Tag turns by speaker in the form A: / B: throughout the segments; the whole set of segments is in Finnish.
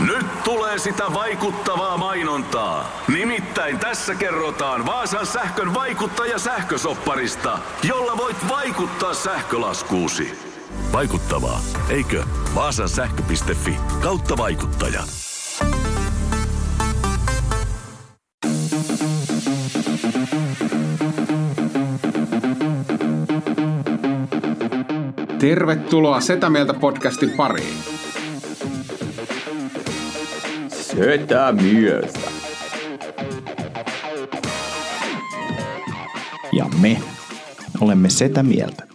A: Nyt tulee sitä vaikuttavaa mainontaa. Nimittäin tässä kerrotaan Vaasan sähkön vaikuttaja sähkösopparista, jolla voit vaikuttaa sähkölaskuusi. Vaikuttavaa, eikö? Vaasan sähkö.fi kautta vaikuttaja.
B: Tervetuloa Setä Mieltä podcastin pariin.
C: Setä mieltä.
D: Ja me olemme sitä mieltä.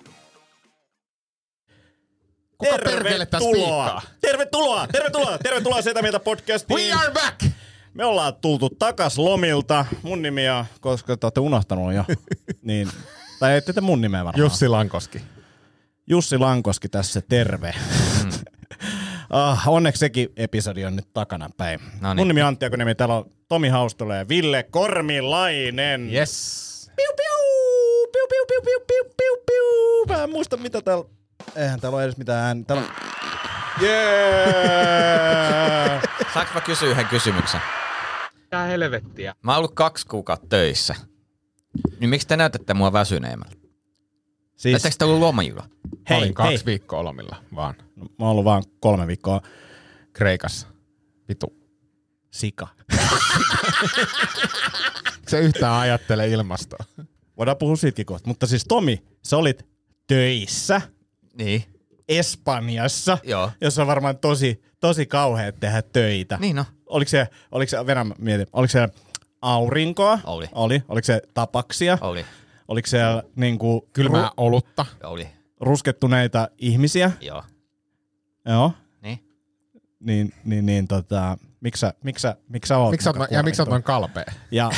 E: Kuka piikkaa?
F: Tervetuloa! Tervetuloa! Tervetuloa Setä Mieltä podcastiin!
E: We are back!
F: Me ollaan tultu takas lomilta. Mun nimi on, koska te olette unohtanut jo, niin, tai ette te mun nimeä varmaan.
E: Jussi Lankoski.
F: Jussi Lankoski tässä, terve. Ah, onneksi sekin episodi on nyt takana päin.
C: No niin.
F: Mun nimi on Antti Akonemi, täällä on Tomi Haustola ja Ville Kormilainen.
E: Yes.
F: Piu, piu, piu, piu, piu, piu, piu, piu, piu. Mä en muista mitä täällä... Eihän täällä ole edes mitään ääni. Täällä on... Yeah!
C: Saanko mä kysyä yhden kysymyksen?
B: Tää helvettiä.
C: Mä oon ollut kaksi kuukautta töissä. Niin miksi te näytätte mua väsyneemmältä?
F: Siis,
C: Oletteko te ollut lomilla?
E: Hei, Olin kaksi
F: hei.
E: viikkoa lomilla vaan
F: Mä oon ollut vaan kolme viikkoa
E: Kreikassa. Vitu.
F: sika.
E: Se yhtään ajattele ilmastoa.
F: Voidaan puhua siitäkin kohta. Mutta siis Tomi, sä olit töissä
C: Niin.
F: Espanjassa,
C: Joo.
F: jossa on varmaan tosi, tosi kauheat tehdä töitä.
C: Niin no.
F: Oliko se, oliko se, Venä, mietin, oliko se aurinkoa?
C: Oli.
F: Oli. Oliko se tapaksia?
C: Oli.
F: Oliko siellä niinku
E: Kylmää
F: ru-
E: olutta.
C: Oli.
F: ruskettuneita ihmisiä?
C: Joo.
F: Joo.
C: Niin.
F: Niin, niin, niin tota, miksi sä, miksi sä, miksi sä oot
E: Miksi sä oot, ja miksi sä oot noin kalpea?
F: Ja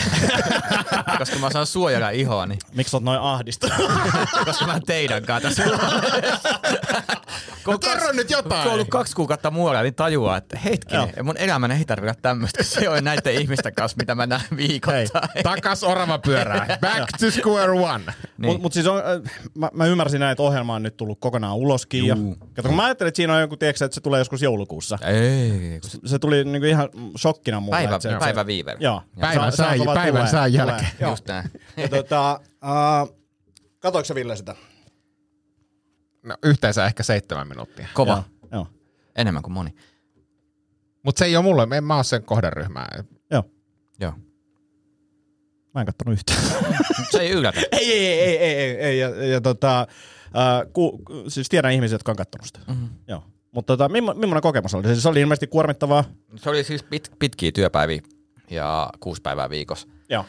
C: Koska mä saan suojella ihoa, niin
F: miksi sä oot noin ahdistunut?
C: koska mä teidän kanssa tässä.
E: No kerro nyt jotain.
C: Kun on ollut kaksi kuukautta muualla, niin tajuaa, että hetkinen,
F: Joo.
C: mun elämän ei tarvitse tämmöistä, kun se on näiden ihmisten kanssa, mitä mä näen viikoittain.
E: Takas orava pyörää. Back to square one.
C: Niin.
F: Mutta mut siis on, äh, mä, mä, ymmärsin näin, että ohjelma on nyt tullut kokonaan uloskin. Ja, kato, kun mä ajattelin, että siinä on joku, tiedätkö, että se tulee joskus joulukuussa.
C: Ei, kun se-
F: Se tuli niinku ihan shokkina mulle.
C: päivä,
F: että se,
C: päivä viiver.
F: Joo.
E: Päivän
F: Se- se vaan
E: päivän
F: tulee-
E: sään
F: tulee.
E: jälkeen.
F: Joo.
C: Just näin.
F: Ja tota, uh, katoiko sä Ville sitä?
E: No, yhteensä ehkä seitsemän minuuttia.
C: Kova.
F: Joo. Joo.
C: Enemmän kuin moni.
E: Mutta se ei ole mulle, en mä oo sen kohderyhmää.
F: Joo.
C: Joo.
F: Mä en kattonut yhtään.
C: Se ei yllätä.
F: ei, ei, ei, ei, ei, ei. Ja, ja tota, uh, ku, ku- siis tiedän ihmisiä, jotka on kattonut sitä. Mm-hmm. Joo. Mutta tota, millainen kokemus oli? Se oli ilmeisesti kuormittavaa.
C: Se oli siis pit, pitkiä työpäiviä ja kuusi päivää viikossa.
F: Joo.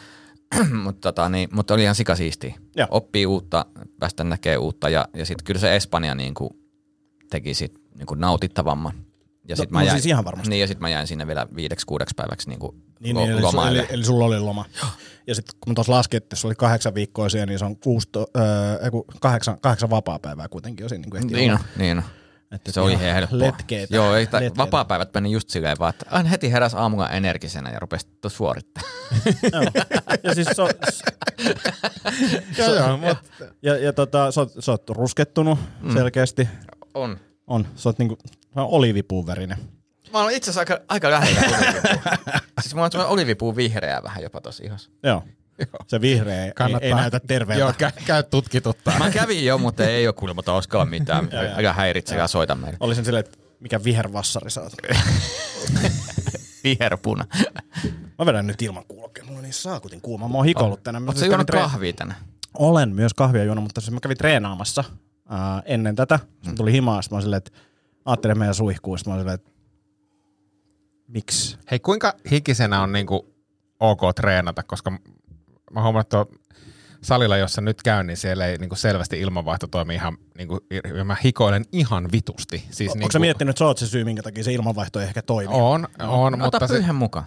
C: mutta tota, niin, mut oli ihan sikasiistiä.
F: Joo.
C: Oppii uutta, päästä näkee uutta ja, ja sitten kyllä se Espanja niin kuin, teki sit, niin kuin nautittavamman. Ja sit
F: No, no siis ihan varmasti.
C: Niin, ja sitten mä jäin sinne vielä viideksi, kuudeksi päiväksi niin kuin
F: Niin,
C: lo-
F: niin eli,
C: lomaille.
F: eli, eli sulla oli loma. Ja sitten kun mä tuossa laskin, että se oli kahdeksan viikkoa siellä, niin se on kuusi, to, öö, ei kun kahdeksan, kahdeksan vapaa-päivää kuitenkin jo siinä. Niin, kuin
C: Niin niin on.
F: Että
C: Se oli
F: ihan
C: helppoa.
F: letkeetä.
C: Joo, ei, ta-
F: letkeetä.
C: vapaa-päivät meni just silleen vaan, että aina heti heräs aamulla energisenä ja rupesi suorittamaan.
F: Ja siis so,
E: Joo, joo,
F: ja, ja, ja tota, sä, oot, sä oot ruskettunut mm. selkeästi.
C: On.
F: On. Sä oot niinku sä oliivipuun värinen.
C: Mä olen itse asiassa aika, aika lähellä siis mulla on semmoinen olivipuu vihreä vähän jopa tossa ihossa.
F: Joo. Se vihreä ei,
E: Kannattaa.
F: ei näytä terveeltä.
E: Joo, käy, käy tutkituttaa.
C: Mä kävin jo, mutta ei ole kuulemma tauskaan mitään.
F: Joo, joo.
C: Älä häiritse ja soita meille.
F: Olisin silleen, että mikä vihervassari sä oot.
C: Viherpuna.
F: Mä vedän nyt ilman kuulokkeja. Mulla on niin saakutin kuuma. Mä oon hikollut tänään. Mä
C: Oletko juonut kahvia tänne?
F: Olen myös kahvia juonut, mutta siis mä kävin treenaamassa ää, ennen tätä. Sitten
C: Mm.
F: tuli himaa, sitten mä oon silleen, että ajattelin meidän suihkuun. Sitten mä oon silleen, että miksi?
E: Hei, kuinka hikisenä on niinku ok treenata, koska mä huomaan, että salilla, jossa nyt käyn, niin siellä ei niinku selvästi ilmanvaihto toimi ihan, niinku, ja mä hikoilen ihan vitusti. Siis
F: Onko
E: niinku,
F: sä miettinyt, että sä oot se syy, minkä takia se ilmanvaihto ei ehkä toimi?
E: On, on,
C: No,
E: mutta
C: ota
E: se,
C: pyyhän mukaan.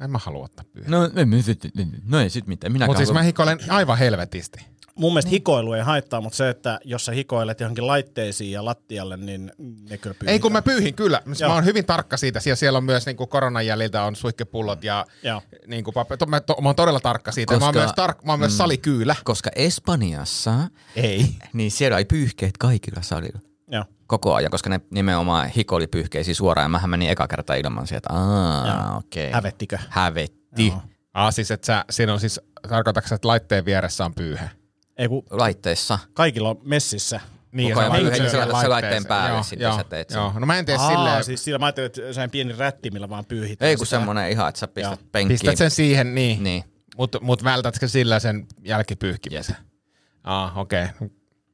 E: en mä halua ottaa pyyhän.
C: No, sit, no ei sit mitään. Minä
E: Mutta siis mä hikoilen aivan helvetisti.
F: Mun mielestä
C: Niin.
F: hikoilu ei haittaa, mutta se, että jos sä hikoilet johonkin laitteisiin ja lattialle, niin ne kyllä pyyhitään.
E: Ei kun mä pyyhin kyllä.
F: Joo.
E: mä oon hyvin tarkka siitä. Siellä, siellä on myös niinku koronan jäljiltä on suihkepullot ja
F: Joo.
E: niinku, pape- to, mä, to, mä oon todella tarkka siitä. Koska, mä oon
C: Koska-
E: myös, tar- mä oon myös salikyylä.
C: Koska Espanjassa,
E: Ei.
C: niin siellä ei pyyhkeet kaikilla salilla.
F: Joo.
C: koko ajan, koska ne nimenomaan hikoili pyyhkeisiin suoraan ja mähän menin eka kerta ilman sieltä. Aa, okei. Okay.
F: Hävettikö?
C: Hävetti.
F: Joo.
E: Ah, siis että sä, siinä on siis, tarkoitatko että laitteen vieressä on pyyhe?
F: Ei kun
C: Laitteissa.
F: kaikilla on messissä.
E: Niin,
C: Koko
E: ja
C: ajan niin sillä- se laitteen päälle
E: Joo,
C: sitten
E: joo,
C: sä teet sen.
E: Joo, no mä en tee
F: Aa,
E: silleen,
F: siis sillä mä ajattelin, että se on pieni rätti, millä vaan pyyhit.
C: Ei kun semmonen ihan, että sä pistät
F: Joo.
C: penkkiin.
E: pistät sen siihen, niin,
C: Niin.
E: mutta mut vältätkö sillä sen jälkipyyhkimisen? Ah, okei. Okay.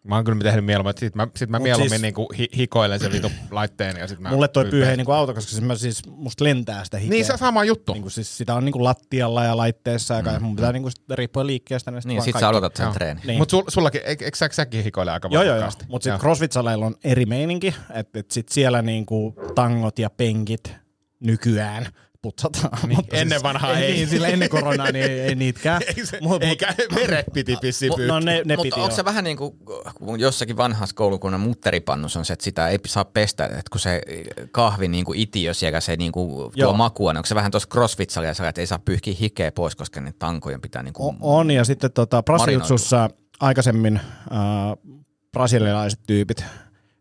E: Mä oon kyllä tehnyt mieluummin, että sit mä, sit mä
F: Mut
E: mieluummin
F: siis-
E: niinku hi, hikoilen sen vitu laitteen ja sit mä
F: Mulle toi pyyhe niinku auto, koska siis, mä siis musta lentää sitä hikeä.
E: Niin se sama juttu.
F: Niinku siis sitä on niinku lattialla ja laitteessa ja mm. mun pitää niinku sit riippuen liikkeestä. Niin,
C: Niin, sit sä aloitat sen treenin.
F: Niin.
E: Mutta sul, sullakin, eikö sä, säkin hikoile aika
F: Joo, joo, joo. sitten
E: Joo.
F: CrossFit-saleilla on eri meininki, että et sit siellä niinku tangot ja penkit nykyään putsataan.
E: Niin,
F: Mutta
E: ennen vanhaa ei.
F: Niin, sillä ennen koronaa niin ei, ei niitäkään.
E: Ei se,
F: Mut-
E: eikä veret piti pissiä
F: mut- No ne, ne
C: Mutta
F: piti
C: onko se vähän niin kuin jossakin vanhassa koulukunnan mutteripannussa on se, että sitä ei saa pestä, että kun se kahvi niin kuin itiö siellä se niin kuin tuo
F: Joo. makua,
C: niin onko se vähän tuossa crossfit että ei saa pyyhkiä hikeä pois, koska ne tankojen pitää niin kuin...
F: O- on, ja sitten tota, Brasiliutsussa aikaisemmin äh, brasilialaiset tyypit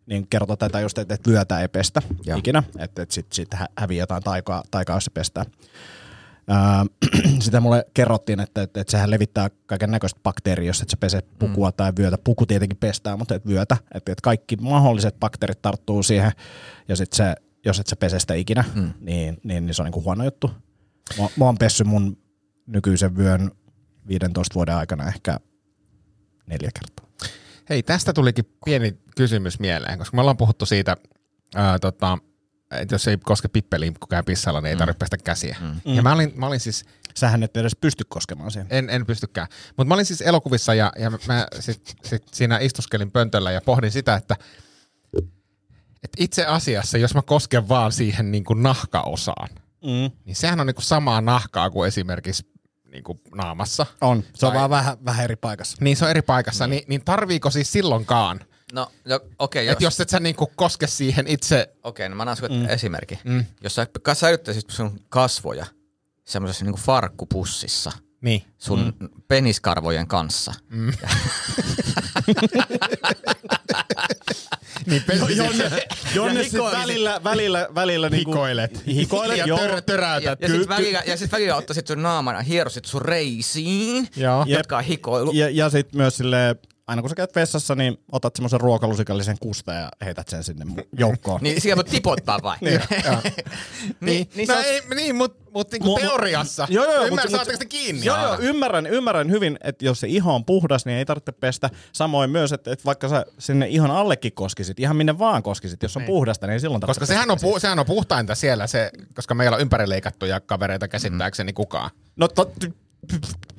F: niin kertoo tätä just, että, että vyötä ei pestä.
C: Joo.
F: ikinä, että, että sitten sit hä- hävii jotain taikaa, taikaa jos se pestää. Äh, sitä mulle kerrottiin, että, että, että sehän levittää kaiken näköistä bakteeria, jos et sä pese pukua mm. tai vyötä. Puku tietenkin pestää, mutta et vyötä. Että, että kaikki mahdolliset bakteerit tarttuu siihen, ja sitten se, jos et sä pese sitä ikinä, mm. niin, niin, niin se on niinku huono juttu. Mä, mä oon pessy mun nykyisen vyön 15 vuoden aikana ehkä neljä kertaa.
E: Hei, tästä tulikin pieni kysymys mieleen, koska me ollaan puhuttu siitä, ää, tota, että jos ei koske pippeliin, kun käy pissalla, niin ei tarvitse pestä käsiä. Mm. Ja mä olin, mä olin siis,
F: Sähän et edes pysty koskemaan siihen.
E: en, en pystykään, mutta mä olin siis elokuvissa ja, ja mä sit, sit siinä istuskelin pöntöllä ja pohdin sitä, että, että itse asiassa, jos mä kosken vaan siihen niin kuin nahkaosaan,
F: Mm.
E: niin sehän on niin kuin samaa nahkaa kuin esimerkiksi niin kuin naamassa.
F: On. Se on
E: Tai-
F: vaan vähän, vähän eri paikassa.
E: Niin se on eri paikassa, niin, niin tarviiko siis silloinkaan,
C: No, jo, okei, okay,
E: että jos et sä niinku koske siihen itse,
C: Okei, no mä annan sulle mm. esimerkki. Mm. Jos sä säilyttäisit sun kasvoja semmoisessa niinku farkkupussissa
E: niin,
C: sun mm. peniskarvojen kanssa, mm.
E: niin
F: Jonne, Jonne sit välillä, välillä, välillä niinku,
E: hikoilet.
F: Hikoilet,
E: ja
F: joo.
E: tör, töräytät.
C: ja, sit välillä, ja sit välillä ottaisit sun naaman ja hierosit sun reisiin,
E: Joo.
C: jotka on hikoilu.
F: Ja, ja sit myös sille aina kun sä käyt vessassa, niin otat semmoisen ruokalusikallisen kusta ja heität sen sinne joukkoon.
C: Niin siellä voi tipottaa vai?
F: Niin,
C: niin, niin
E: no
C: se on,
E: ei, niin, mutta mut niinku
F: Mu-
E: teoriassa.
F: Joo, joo,
E: Ymmärrän,
F: mut- mut-
E: saatteko te kiinni?
F: Joo, joo, ymmärrän, ymmärrän hyvin, että jos se iho on puhdas, niin ei tarvitse pestä. Samoin myös, että, että vaikka sä sinne ihon allekin koskisit, ihan minne vaan koskisit, jos on puhdasta, niin silloin tarvitsee
E: Koska sehän on, pu, sehän on puhtainta siellä, se, koska meillä on ympärileikattuja kavereita käsittääkseni kukaan.
F: No tot,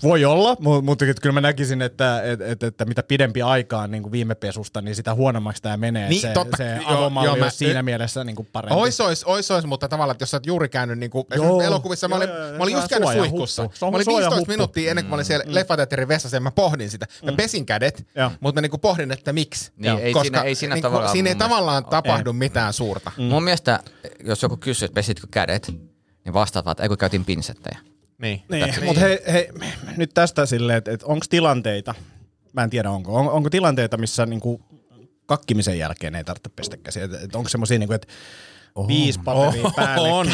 F: voi olla, mu- mutta kyllä mä näkisin, että, että, että, että mitä pidempi aikaa niin kuin viime pesusta, niin sitä huonommaksi tämä menee.
E: Niin,
F: se,
E: totta-
F: se
E: joo,
F: avomalli
E: joo, mä-
F: olisi siinä mielessä niin kuin parempi.
E: Ois ois, ois ois, mutta tavallaan, että jos sä oot juuri käynyt niinku,
F: Joo.
E: esimerkiksi elokuvissa, mä
F: Joo,
E: olin,
F: joo, joo,
E: mä olin just käynyt suihkussa. Mä olin 15
F: suojahuppu.
E: minuuttia ennen kuin mä olin siellä mm. leffateatterin vessassa ja mä pohdin sitä. Mä pesin kädet,
F: Joo.
E: mutta mä niinku pohdin, että miksi.
C: Niin, ei siinä- ei siinä
E: niinku,
C: tavallaan
E: siinä ei tavallaan tapahdu mitään suurta.
C: Mm. Mun mielestä, jos joku kysyy, että pesitkö kädet, niin vastaat vaan, että ei kun käytin pinsettejä.
E: Niin.
F: Niin, mutta hei, hei, nyt tästä silleen, että, että onko tilanteita, mä en tiedä onko, on, onko tilanteita, missä niinku kakkimisen jälkeen ei tarvitse pestä käsiä, että, että onko semmoisia, niinku, että viisi paperia
E: Oho,
F: päälle.
E: on.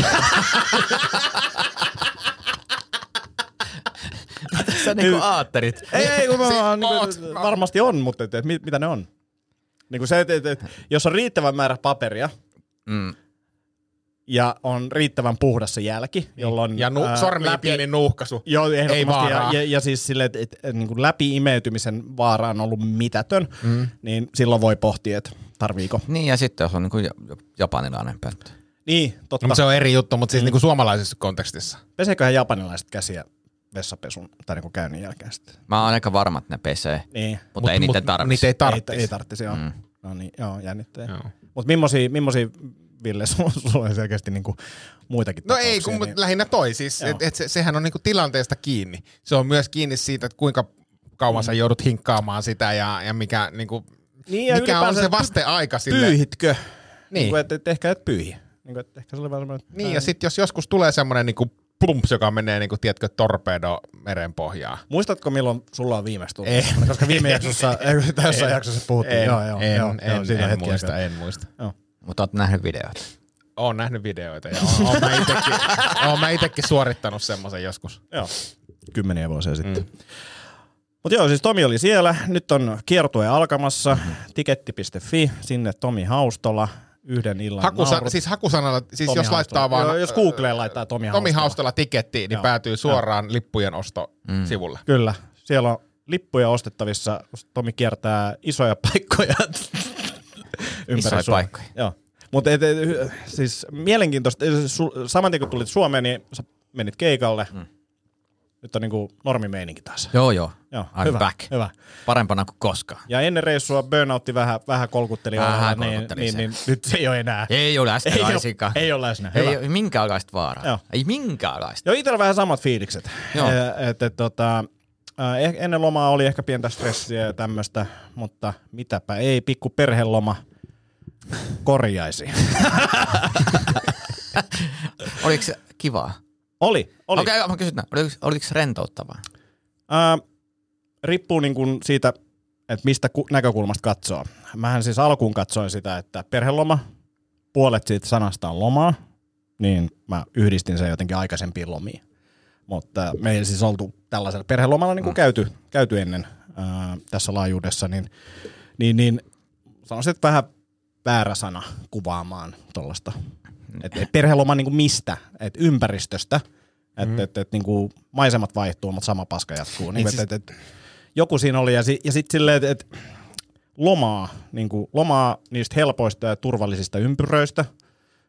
C: Sä niinku aatterit.
F: Ei, ei, kun mä
E: Si-
F: vaan, niinku, varmasti on, mutta et, et, mit- mitä ne on? Niinku se, että et, et, jos on riittävän määrä paperia
C: Mm.
F: Ja on riittävän puhdas se jälki, jolloin...
E: Ja nu, sormiin pieni nuuhkasu.
F: Joo,
E: Ei vaaraa.
F: ja, ja, ja siis sille, että et, et, niin läpi imeytymisen vaara on ollut mitätön, mm. niin silloin voi pohtia, että tarviiko.
C: Niin ja sitten jos on ja- japanilainen pönttö.
F: Niin, totta.
E: No, se on eri juttu, mutta siis
F: Mm.
E: niinku suomalaisessa kontekstissa.
F: Peseeköhän japanilaiset käsiä vessapesun tai niin käynnin jälkeen sitten?
C: Mä oon aika varma, että ne pesee,
F: Niin.
C: mutta mut, ei niitä tarvitse.
E: Niitä ei
F: Ei,
E: tarvitsisi.
F: ei tarvitsisi, joo. Mm. No niin, joo, jännittää.
E: Joo.
F: Mutta millaisia, millaisia, Ville, sulla, sulla on selkeästi niinku muitakin
E: No ei, kun
F: niin-
E: niin... lähinnä toi siis,
F: Joo.
E: et, et se, sehän on niinku tilanteesta kiinni. Se on myös kiinni siitä, että kuinka kauan mm. sä joudut hinkkaamaan sitä ja, ja mikä, niinku,
F: Niin, ja
E: mikä on se vasteaika sille.
F: Pyyhitkö?
E: Niin.
F: Niin. Kuin, että, että ehkä et pyyhi. Niin, kuin, että ehkä se oli vaan semmoinen,
E: Niin, ja sitten jos joskus tulee semmoinen niinku plumps, joka menee niinku, tiedätkö, torpedo meren pohjaan.
F: Muistatko milloin sulla on viimeksi tullut?
E: Ei.
F: semmoinen? Koska viime jaksossa, ei, tässä jaksossa puhuttiin.
E: En,
F: joo, joo,
E: en,
F: joo,
E: en,
F: joo,
E: en,
F: hetki
E: muista, en muista.
C: Mutta oot nähnyt videoita.
E: Oon nähnyt videoita ja oon, oon mä itekin, oon mä itekin suorittanut semmoisen joskus.
F: Joo, kymmeniä vuosia sitten. Mm. Mutta joo, siis Tomi oli siellä. Nyt on kiertue alkamassa. Tiketti.fi, sinne Tomi Haustola. Yhden illan
E: Hakusa,
F: naurut.
E: siis hakusanalla, siis
F: Tomi
E: jos laittaa
F: Haustola.
E: vaan...
F: Joo, jos Googleen laittaa Tomi
E: Tomi
F: Haustola.
E: Haustola tikettiin, niin
F: Joo.
E: päätyy suoraan lippujen osto-sivulle.
F: Kyllä, siellä on lippuja ostettavissa. Tomi kiertää isoja paikkoja ympäri Suomea.
C: paikkoja.
F: Joo. Mutta et, et, siis mielenkiintoista, Su- saman tien kun tulit Suomeen, niin sä menit keikalle. Mm. Nyt on niinku normimeininki taas.
C: Joo, joo.
F: Joo,
C: I'm
F: hyvä,
C: back.
F: hyvä.
C: Parempana kuin koskaan.
F: Ja ennen reissua burnoutti vähän, vähän kolkutteli
C: Vähän
F: niin, niin,
C: se.
F: niin, nyt se ei ole enää.
C: Ei ole läsnä
F: ei, ole, ei ole läsnä. Hyvä.
C: Ei ole minkäänlaista vaaraa.
F: Joo.
C: Ei minkäänlaista.
F: Joo, itsellä vähän samat fiilikset.
C: Joo.
F: Eh, Et, et, tota, eh- ennen lomaa oli ehkä pientä stressiä ja tämmöistä, mutta mitäpä ei, pikku perheloma korjaisi.
C: Oliko se kivaa?
F: oli, oli.
C: Okei, okay, mä kysyn, oliko, oliko se rentouttavaa?
F: Äh, riippuu niin kuin siitä, että mistä ku- näkökulmasta katsoo. Mähän siis alkuun katsoin sitä, että perheloma, puolet siitä sanasta on lomaa, niin mä yhdistin sen jotenkin aikaisempiin lomiin. Mutta me ei siis oltu tällaisella perhelomalla niin kuin käyty, käyty ennen ää, tässä laajuudessa, niin, niin, niin sanoisin, että vähän väärä sana kuvaamaan tuollaista. Et, et perheloma niin kuin mistä? Et ympäristöstä. Että et, et, niin kuin maisemat vaihtuu, mutta sama paska jatkuu. Niin,
E: siis-
F: et, et, et, joku siinä oli, ja, si, ja sitten silleen, että et, lomaa, niin kuin, lomaa niistä helpoista ja turvallisista ympyröistä,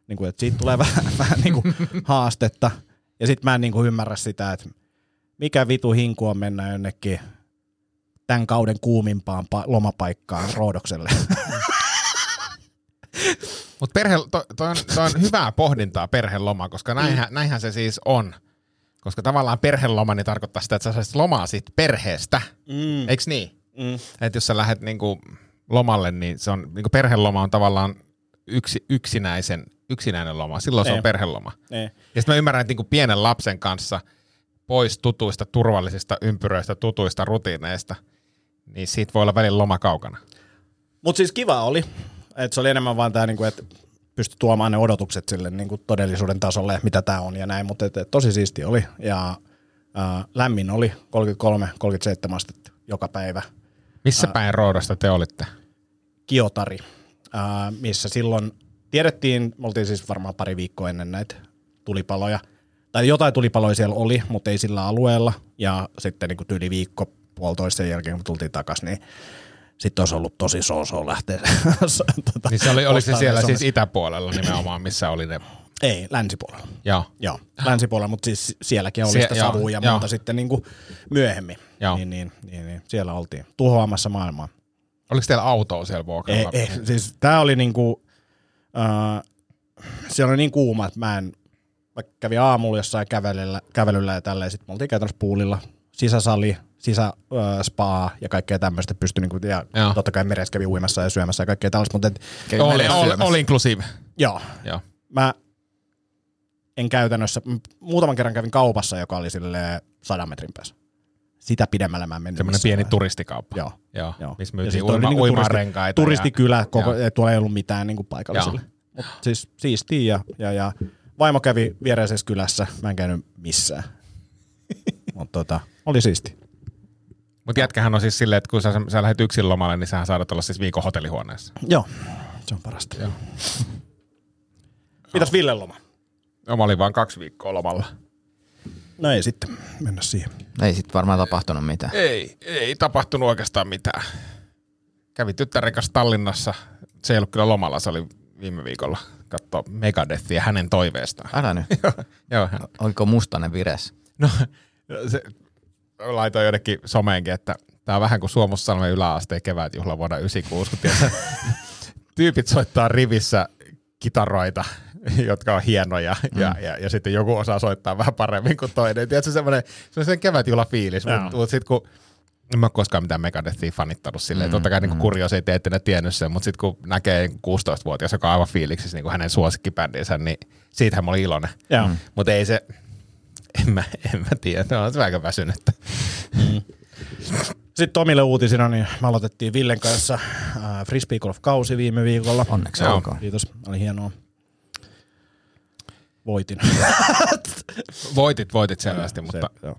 F: niin kuin, että siitä tulee vähän, vähän niin kuin haastetta. Ja sitten mä en niin kuin ymmärrä sitä, että mikä vitu hinku on mennä jonnekin tämän kauden kuumimpaan pa- lomapaikkaan Roodokselle.
E: Mutta perhe, to, to, on, to on hyvää pohdintaa perheloma, koska näinhän, näinhän se siis on. Koska tavallaan perheloma niin tarkoittaa sitä, että sä saisit lomaa siitä perheestä. Mm. Eiks niin?
F: Mm.
E: Että jos sä lähdet niinku lomalle, niin se on, niinku perheloma on tavallaan yksi, yksinäisen, yksinäinen loma. Silloin se
F: Ei.
E: on perheloma.
F: Ei.
E: Ja sitten mä ymmärrän, että niinku pienen lapsen kanssa pois tutuista, turvallisista ympyröistä, tutuista rutiineista, niin siitä voi olla välillä loma kaukana.
F: Mutta siis kiva oli, että se oli enemmän vaan tämä, niinku, että pystyi tuomaan ne odotukset sille niinku todellisuuden tasolle, mitä tämä on ja näin, mutta et, et, tosi siisti oli ja ää, lämmin oli 33-37 astetta joka päivä.
E: Missä päin Roodosta te olitte?
F: Kiotari, missä silloin tiedettiin, me oltiin siis varmaan pari viikkoa ennen näitä tulipaloja, tai jotain tulipaloja siellä oli, mutta ei sillä alueella, ja sitten niin yli viikko puolitoista sen jälkeen, kun tultiin takaisin, niin sitten olisi ollut tosi soosoo lähteä. tota,
E: Niin se oli, oli se siellä siis itäpuolella nimenomaan, missä oli ne.
F: Ei, länsipuolella.
E: Joo.
F: Joo, länsipuolella, mutta siis sielläkin oli
E: Sie-
F: sitä savua ja muuta sitten niin kuin myöhemmin.
E: Joo.
F: Niin, niin, niin, niin, siellä oltiin tuhoamassa maailmaa.
E: Oliko teillä autoa siellä vuokralla?
F: Ei, ei, siis tää oli niinku, äh, siellä oli niin kuuma, että mä en, mä kävin aamulla jossain kävelyllä, kävelyllä ja tälleen, sitten me oltiin käytännössä puulilla, sisäsali, sisä, äh, spa ja kaikkea tämmöistä pystyi, niinku, ja
E: Joo.
F: totta kai meressä kävi uimassa ja syömässä ja kaikkea tällaista, mutta et,
E: all,
C: syömässä.
E: all inclusive.
F: joo,
E: Joo.
F: mä en käytännössä, muutaman kerran kävin kaupassa, joka oli sille sadan metrin päässä. Sitä pidemmällä mä en mennyt
E: Semmoinen pieni
F: vaiheessa.
E: turistikauppa.
F: Joo.
E: Joo.
F: Joo.
E: Missä
F: Ja
E: myytiin
F: sit oli
E: uima,
F: niinku
E: uimarenkaita.
F: Turistikylä, koko,
E: Joo.
F: ei tuolla ei ollut mitään niin paikallisille. Mutta siis siistiä ja, ja, ja vaimo kävi viereisessä kylässä, mä en käynyt missään. Mutta tota, oli siisti.
E: Mutta jätkähän on siis silleen, että kun sä, sä lähdet yksin lomalle, niin sähän saadaan olla siis viikon hotellihuoneessa.
F: Joo, se on parasta. Joo. Mitäs Ville loma?
E: No, mä olin vaan kaksi viikkoa lomalla.
F: No ei sitten mennä siihen.
C: Ei sit varmaan tapahtunut mitään.
E: Ei, ei tapahtunut oikeastaan mitään. Kävi tyttären kanssa Tallinnassa. Se ei ollut kyllä lomalla, se oli viime viikolla. Katso Megadethia hänen toiveestaan.
C: Älä nyt.
E: Joo, hän-
C: Oliko mustainen vires?
E: No, se, laitoin jonnekin someenkin, että tämä on vähän kuin Suomussalmen yläasteen kevätjuhla vuonna 96, kun tyypit soittaa rivissä kitaroita, jotka on hienoja, mm. ja, ja, ja, sitten joku osaa soittaa vähän paremmin kuin toinen. Tiedätkö, semmoinen, semmoinen kevätjuhla fiilis,
F: Joo.
E: mutta mut sitten kun en mä ole koskaan mitään Megadethia fanittanut silleen. Mm, Totta kai niin kuriositeettina tiennyt sen, mutta sitten kun näkee 16-vuotias, joka on aivan fiiliksissä niin hänen suosikkibändinsä, niin siitähän mä olin iloinen.
F: Joo.
E: Mutta ei se, En mä, en mä tiedä, on se aika väsynyttä.
F: Sitten Tomille uutisina, niin me aloitettiin Villen kanssa äh, Frisbee Golf-kausi viime viikolla.
C: Onneksi
E: Joo.
C: olkoon.
F: Kiitos, oli hienoa. Voitin.
E: Voitit, voitit selvästi, mutta,
F: Se, joo.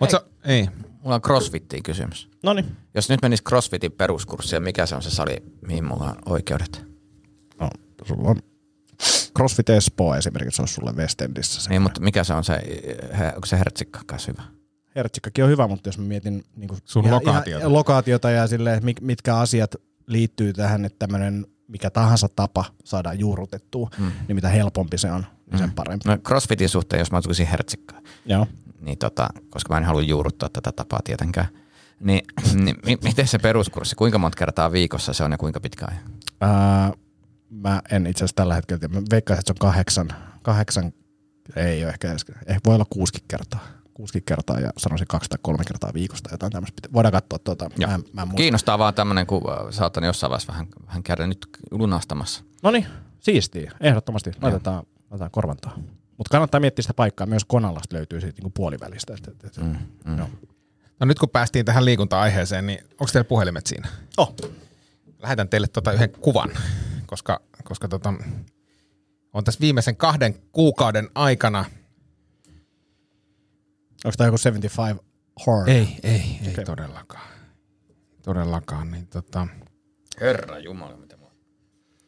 E: mutta se, ei.
C: Mulla on CrossFittiin kysymys.
F: No niin.
C: Jos nyt menisi CrossFitin peruskurssia, mikä se on se sali, mihin mulla on oikeudet?
F: No, sulla on CrossFit Espoo esimerkiksi, se on sulle Westendissä. Se
C: Niin, mutta mikä se on se, onko se hertsikka kanssa hyvä?
F: Hertsikkakin on hyvä, mutta jos mä mietin niin kuin
E: Sun lokaatiota.
F: lokaatiota ja sille, mitkä asiat liittyy tähän, että tämmöinen mikä tahansa tapa saadaan juurrutettua, mm. niin mitä helpompi se on, niin sen parempi.
C: No CrossFitin suhteen, jos mä tulisin hertsikkaan,
F: Joo.
C: niin tota, koska mä en halua juurruttaa tätä tapaa tietenkään, niin, niin mi- miten se peruskurssi, kuinka monta kertaa viikossa se on ja kuinka pitkä ajan?
F: Ää, mä en itse asiassa tällä hetkellä tiedä. Mä veikkaisin, että se on kahdeksan, kahdeksan ei ole ehkä ehkä voi olla kuusikin kertaa. Kuusikin kertaa ja sanoisin kaksi tai kolme kertaa viikosta jotain tämmöistä. Voidaan katsoa tuota, mä, en- mä en.
C: Kiinnostaa vaan tämmöinen, kun äh, saatan jossain vaiheessa vähän, vähän käydä nyt lunastamassa.
F: No niin, siistiä. Ehdottomasti. Laitetaan, laitetaan korvantaa. Mutta kannattaa miettiä sitä paikkaa. Myös Konalasta löytyy siitä niinku puolivälistä. Et, et, et. Mm, mm. Joo.
E: No nyt kun päästiin tähän liikunta-aiheeseen, niin onko teillä puhelimet siinä?
F: Oh.
E: Lähetän teille tota yhden kuvan, koska, koska tota, on tässä viimeisen kahden kuukauden aikana.
F: Onko tämä joku 75 Hard?
E: Ei, ei, ei okay. todellakaan. Todellakaan, niin tota,
C: Herra Jumala, mitä mulla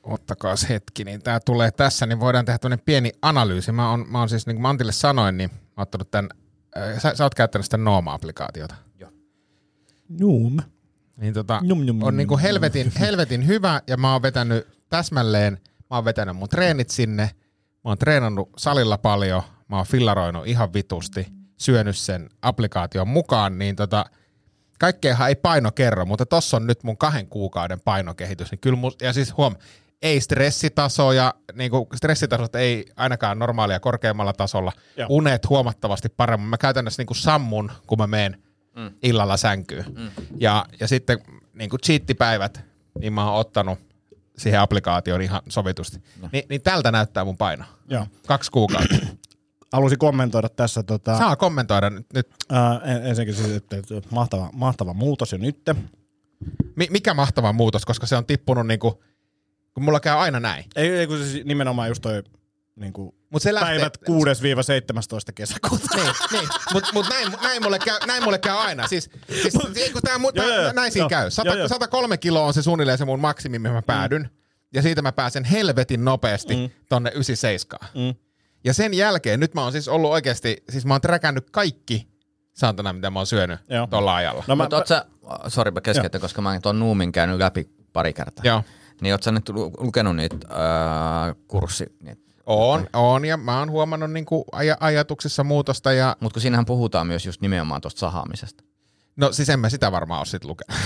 E: ottakaa hetki, niin tämä tulee tässä, niin voidaan tehdä tämmöinen pieni analyysi. Mä oon, mä oon siis, niin kuin mä Antille sanoin, niin mä oon ottanut tämän, äh, sä, sä oot käyttänyt sitä Nooma-applikaatiota.
F: Noom.
E: Niin tota,
F: Num, num,
E: on
F: num,
E: niinku
F: num.
E: helvetin, helvetin hyvä ja mä oon vetänyt täsmälleen, mä oon vetänyt mun treenit sinne, mä oon treenannut salilla paljon, mä oon fillaroinut ihan vitusti, syönyt sen applikaation mukaan, niin tota, kaikkeenhan ei paino kerro, mutta tossa on nyt mun kahden kuukauden painokehitys, niin kyllä mun, ja siis huom, ei stressitasoja, niin kuin stressitasot ei ainakaan normaalia korkeammalla tasolla,
F: Joo.
E: unet huomattavasti paremmin. Mä käytännössä niin kuin sammun, kun mä menen mm. illalla sänkyyn. Mm. Ja, ja sitten niin kuin cheattipäivät, niin mä oon ottanut siihen applikaatioon ihan sovitusti. Ni, niin tältä näyttää mun paino.
F: Joo.
E: Kaksi kuukautta.
F: Haluaisin kommentoida tässä tota,
E: Saa kommentoida nyt. nyt.
F: ää, en- ensinnäkin siis, että, että mahtava, mahtava muutos jo nyt.
E: Mi- mikä mahtava muutos, koska se on tippunut niinku, kun mulla käy aina näin.
F: Ei, ei kun siis nimenomaan just toi niin kuin
E: Mut se lähtee-
F: päivät 6-17 kesäkuuta.
E: niin, niin. Mutta mut näin, näin, mulle käy, näin mulle käy aina. Siis, siis kun tää, mu-
F: Joo,
E: tää,
F: joo.
E: näin siinä
F: Joo.
E: käy. 100,
F: Joo, joo.
E: 103 kiloa on se suunnilleen se mun maksimi, mihin mä päädyn. Mm. Ja siitä mä pääsen helvetin nopeasti mm. tonne 97. Mm. Ja sen jälkeen, nyt mä oon siis ollut oikeasti, siis mä oon träkännyt kaikki saatana, mitä mä oon syönyt
F: Joo.
E: tuolla ajalla.
F: No mä,
C: Mutta oot sä, sori mä keskeytän, koska mä oon tuon Nuumin käynyt läpi pari kertaa.
E: Joo.
C: Niin oot sä nyt lu- lukenut niitä äh, kurssi, niitä
E: On, on, ja mä oon huomannut niinku aj- ajatuksissa muutosta ja
C: Mutta kun siinähän puhutaan myös just nimenomaan tuosta sahaamisesta.
E: No siis en mä sitä varmaan ole sit lukenut.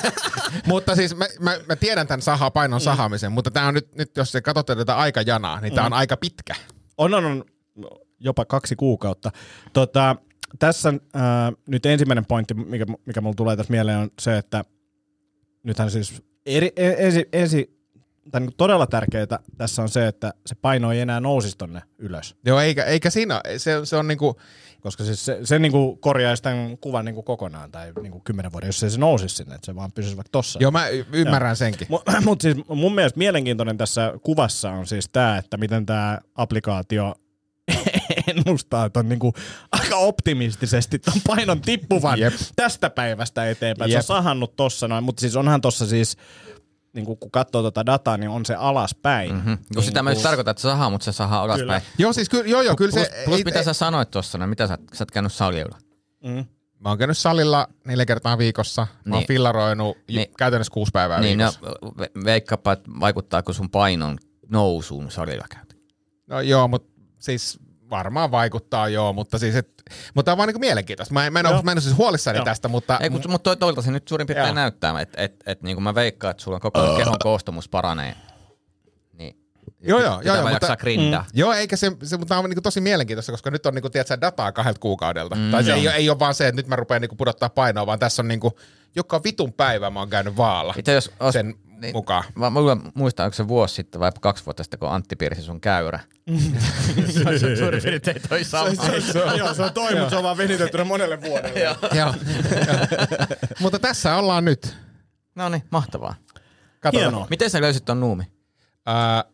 E: mutta siis mä, mä, mä, tiedän tämän saha, painon
F: Mm.
E: sahaamisen, mutta tämä on nyt, nyt, jos te katsotte tätä aikajanaa, niin tämä on aika pitkä.
F: On, on, on jopa kaksi kuukautta. Tota, tässä ää, nyt ensimmäinen pointti, mikä, mikä mulla tulee tässä mieleen, on se, että nythän siis eri, e- ensi, ensi, tai niin todella tärkeää tässä on se, että se paino ei enää nousisi tonne ylös.
E: Joo, eikä, eikä siinä, se, se on niinku,
F: Koska siis se, se niin kuin korjaisi tämän kuvan niin kuin kokonaan tai niin kuin kymmenen vuoden, jos ei se nousisi sinne, että se vaan pysyisi vaikka tossa.
E: joo mä y- ymmärrän senkin.
F: Mutta mut siis mun mielestä mielenkiintoinen tässä kuvassa on siis tämä, että miten tämä applikaatio ennustaa ton niinku aika optimistisesti ton painon tippuvan
E: Jep.
F: tästä päivästä eteenpäin. Se
E: Jep.
F: on sahannut tossa noin, mutta siis onhan tossa siis, niinku, kun katsoo tota dataa, niin on se alaspäin. Mm-hmm.
C: Kun sitä mä just tarkoitan, että se sahaa, mutta se sahaa alaspäin.
E: Joo, siis kyllä, joo, joo, kyllä
C: Plus,
E: se,
C: plus
E: ei,
C: mitä
E: ei,
C: sä sanoit tuossa, no mitä sä, sä oot käynyt salilla?
E: mä oon käynyt salilla neljä kertaa viikossa, mä oon
C: Niin.
E: fillaroinut niin.
C: Niin.
E: käytännössä kuusi päivää
C: Niin, no,
E: viikossa.
C: ve- veikkaapa, että vaikuttaako sun painon nousuun salilla käyt.
E: No joo, mutta siis varmaan vaikuttaa joo, mutta siis et, mutta tämä on vaan niinku mielenkiintoista. Mä en, mä en, ole, mä en ole siis huolissani
F: Joo.
E: tästä, mutta
C: Ei, mutta mut toi, toilta se nyt suurin piirtein
F: Joo.
C: näyttää, että et, et, niin kuin mä veikkaan, että sulla koko ajan kehon koostumus paranee. Niin,
E: Joo, joo, joo, joo, mutta-
C: grindaa.
E: Joo, eikä se, se mutta tämä on niinku tosi mielenkiintoista, koska nyt on niinku, tiedätkö, dataa kahdelta kuukaudelta. Mm, tai se ei, ole- ei ole vaan se, että nyt mä rupean niinku pudottaa painoa, vaan tässä on niinku, joka vitun päivä mä oon käynyt vaalla.
C: Mitä jos, os,
E: sen
C: Niin.
E: mukaan.
C: Mä, mä muistan, onko se vuosi sitten vai kaksi vuotta sitten, kun Antti piirsi sun käyrä. se on suurin piirtein toi sama.
F: Joo, se on toi, mutta se on vaan venitettynä monelle vuodelle.
E: Joo. Mutta tässä ollaan nyt.
C: No niin, mahtavaa.
F: Hienoa.
C: Miten sä löysit ton nuumi?
E: ää,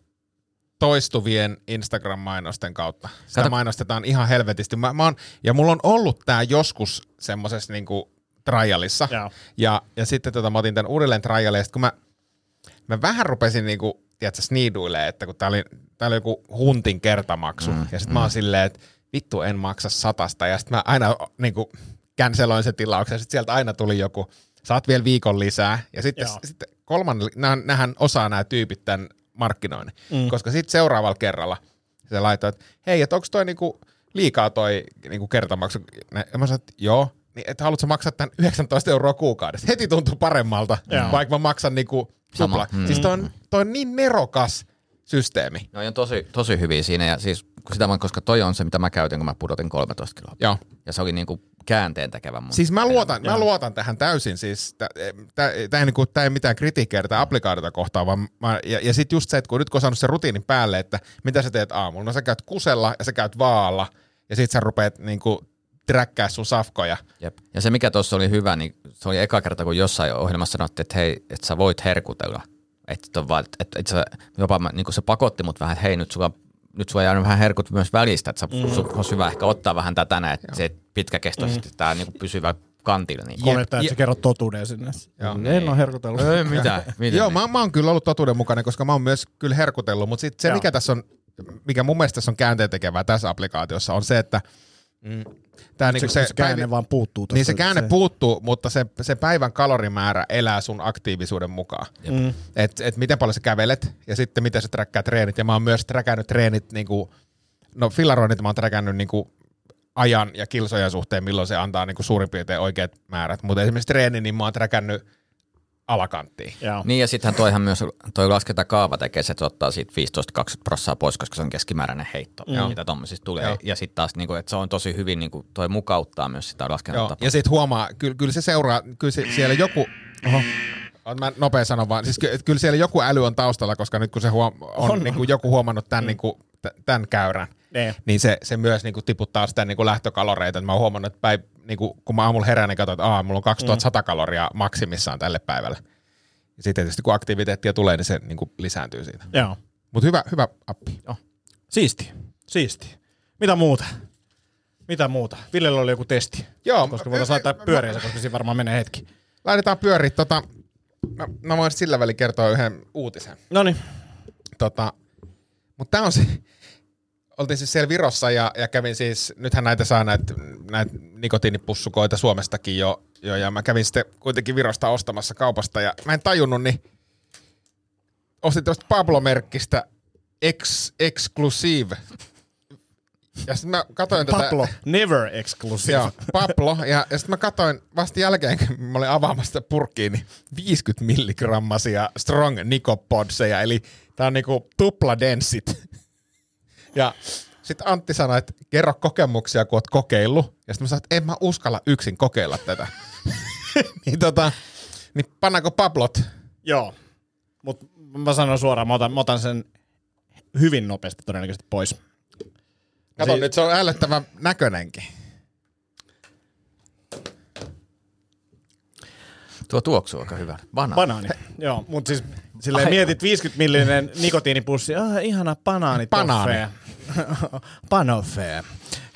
E: toistuvien Instagram-mainosten kautta. Sitä
C: Kato-
E: mainostetaan ihan helvetisti. Mä, mä oon, ja mulla on ollut tää joskus semmosessa niinku trialissa. Ja, ja sitten tota, mä otin tän uudelleen trialille, ja sit kun mä, mä vähän rupesin niinku, tiedätkö, sniiduilee, että kun tää oli, tää oli joku huntin kertamaksu, mm, ja sit mm. mä oon silleen, että vittu en maksa satasta, ja sit mä aina niinku canceloin sen tilauksen, ja sit sieltä aina tuli joku, saat vielä viikon lisää, ja sitten, sitten kolmannen, nähän, nähän osaa nämä tyypit tämän markkinoinnin, mm. koska sitten seuraavalla kerralla se laittoi, että hei, että onko toi niinku liikaa toi niinku kertamaksu, ja mä sanoin, että joo, niin että haluatko maksaa tämän 19 euroa kuukaudessa? Heti tuntuu paremmalta,
F: Joo.
E: vaikka mä maksan niinku
C: Sama.
E: tupla. Mm. Siis toi on, toi on niin nerokas systeemi.
C: No on tosi, tosi hyviä siinä ja siis sitä mä, koska toi on se, mitä mä käytin, kun mä pudotin 13 kiloa.
E: Joo.
C: Ja se oli niinku käänteen tekevä mun.
E: Siis mä luotan, mä luotan tähän täysin, siis tämä ei, niinku, tää ei mitään kritiikkiä tätä applikaatiota kohtaan, vaan mä, ja, ja sitten just se, että kun nyt kun on saanut sen rutiinin päälle, että mitä sä teet aamulla, no sä käyt kusella ja sä käyt vaalla, ja sit sä rupeat niinku träkkää sun safkoja.
C: Jep. Ja se mikä tuossa oli hyvä, niin se oli eka kerta, kun jossain ohjelmassa sanottiin, että hei, että sä voit herkutella. Että on vaan, että, että sä, jopa mä, niin se pakotti mut vähän, että hei nyt sulla, nyt sulla jäänyt vähän herkut myös välistä, että mm. sun olisi hyvä ehkä ottaa vähän tätä näin, että se pitkäkestoisesti mm. tämä niin pysyvä kantilla. Niin.
F: Konetta, että sä kerrot totuuden sinne.
E: Joo.
F: En ole herkutellut.
C: Ei mitään. Miten
E: Joo,
C: niin?
E: mä, mä oon kyllä ollut totuudenmukainen, koska mä oon myös kyllä herkutellut, mutta sit se
F: Joo.
E: mikä tässä on, mikä mun mielestä tässä on käänteen tekevää tässä applikaatiossa on se, että mm, tää niinku
F: se,
E: se,
F: se käänne
E: päivi-
F: vaan puuttuu.
E: Niin se käänne puuttuu, mutta se, se päivän kalorimäärä elää sun aktiivisuuden mukaan.
F: Mm.
E: Et, et miten paljon sä kävelet ja sitten miten sä träkkää treenit. Ja mä oon myös träkännyt treenit, niinku, no fillaroinnit mä oon träkännyt niinku ajan ja kilsojen suhteen, milloin se antaa niinku suurin piirtein oikeat määrät. Mutta esimerkiksi treeni, niin mä oon träkännyt alakanttiin.
F: Joo.
C: Niin ja sittenhän toihan myös, toi laskentakaava tekee se, että se ottaa siitä 15-20 prossaa pois, koska se on keskimääräinen heitto,
E: Joo.
C: mitä tommosista tulee.
E: Joo.
C: Ja sitten taas, niin kuin, että se on tosi hyvin, niin kuin, toi mukauttaa myös sitä laskentatapaa.
E: ja sitten huomaa, kyllä, kyllä se seuraa, kyllä se, siellä joku, oho, mä nopea sanon vaan, siis ky, kyllä siellä joku äly on taustalla, koska nyt kun se huom, on, on.
F: On.
E: Niin kuin joku huomannut tämän, mm. niin kuin, t- tämän käyrän,
F: Niin.
E: niin se, se myös niin kuin tiputtaa sitä niin kuin lähtökaloreita. Mä oon huomannut, että päiv, niin kuin, kun mä aamulla herään, niin katsoin, että Aa, mulla on 2100 mm. kaloria maksimissaan tälle päivälle. Ja sitten tietysti kun aktiviteettia tulee, niin se niin kuin lisääntyy siitä.
F: Joo.
E: Mutta hyvä, hyvä appi.
F: Siisti. Siisti. Mitä muuta? Mitä muuta? Villellä oli joku testi.
E: Joo,
F: Koska voitaisiin laittaa pyöriänsä, koska siinä varmaan menee hetki.
E: Laitetaan pyöriä. Tota, mä, mä voin sillä välin kertoa yhden uutisen.
F: No niin.
E: Tota, mutta tämä on se, oltiin siis siellä Virossa ja, ja kävin siis, nythän näitä saa näitä, näitä nikotiinipussukoita Suomestakin jo, jo, ja mä kävin sitten kuitenkin Virosta ostamassa kaupasta ja mä en tajunnut, niin ostin tuosta Pablo-merkkistä Ex, Exclusive. Ja sitten mä katsoin tätä...
F: Pablo. Never exclusive.
E: Joo, Pablo. Ja, ja sitten mä katsoin vasta jälkeen, kun mä olin avaamassa sitä purkkiin, niin 50 milligrammasia strong nikopodseja, eli tää on niinku tupla denssit. Ja sitten Antti sanoi, että kerro kokemuksia, kun oot kokeillut. Ja sitten mä sanoin, että en mä uskalla yksin kokeilla tätä. niin tota, niin pannaanko Pablot?
F: Joo. Mutta mä sanon suoraan, mä otan, mä otan sen hyvin nopeasti todennäköisesti pois.
E: Kato
F: Si-
E: nyt, se on ällöttävän näköinenkin.
C: Tuo tuoksu on aika hyvä. Banaani.
F: Banaani. Joo, mutta siis silleen
C: Ai.
F: mietit 50 millinen nikotiinipussi. Ah, ihana banaani.
E: Banaani.
F: Panoffee.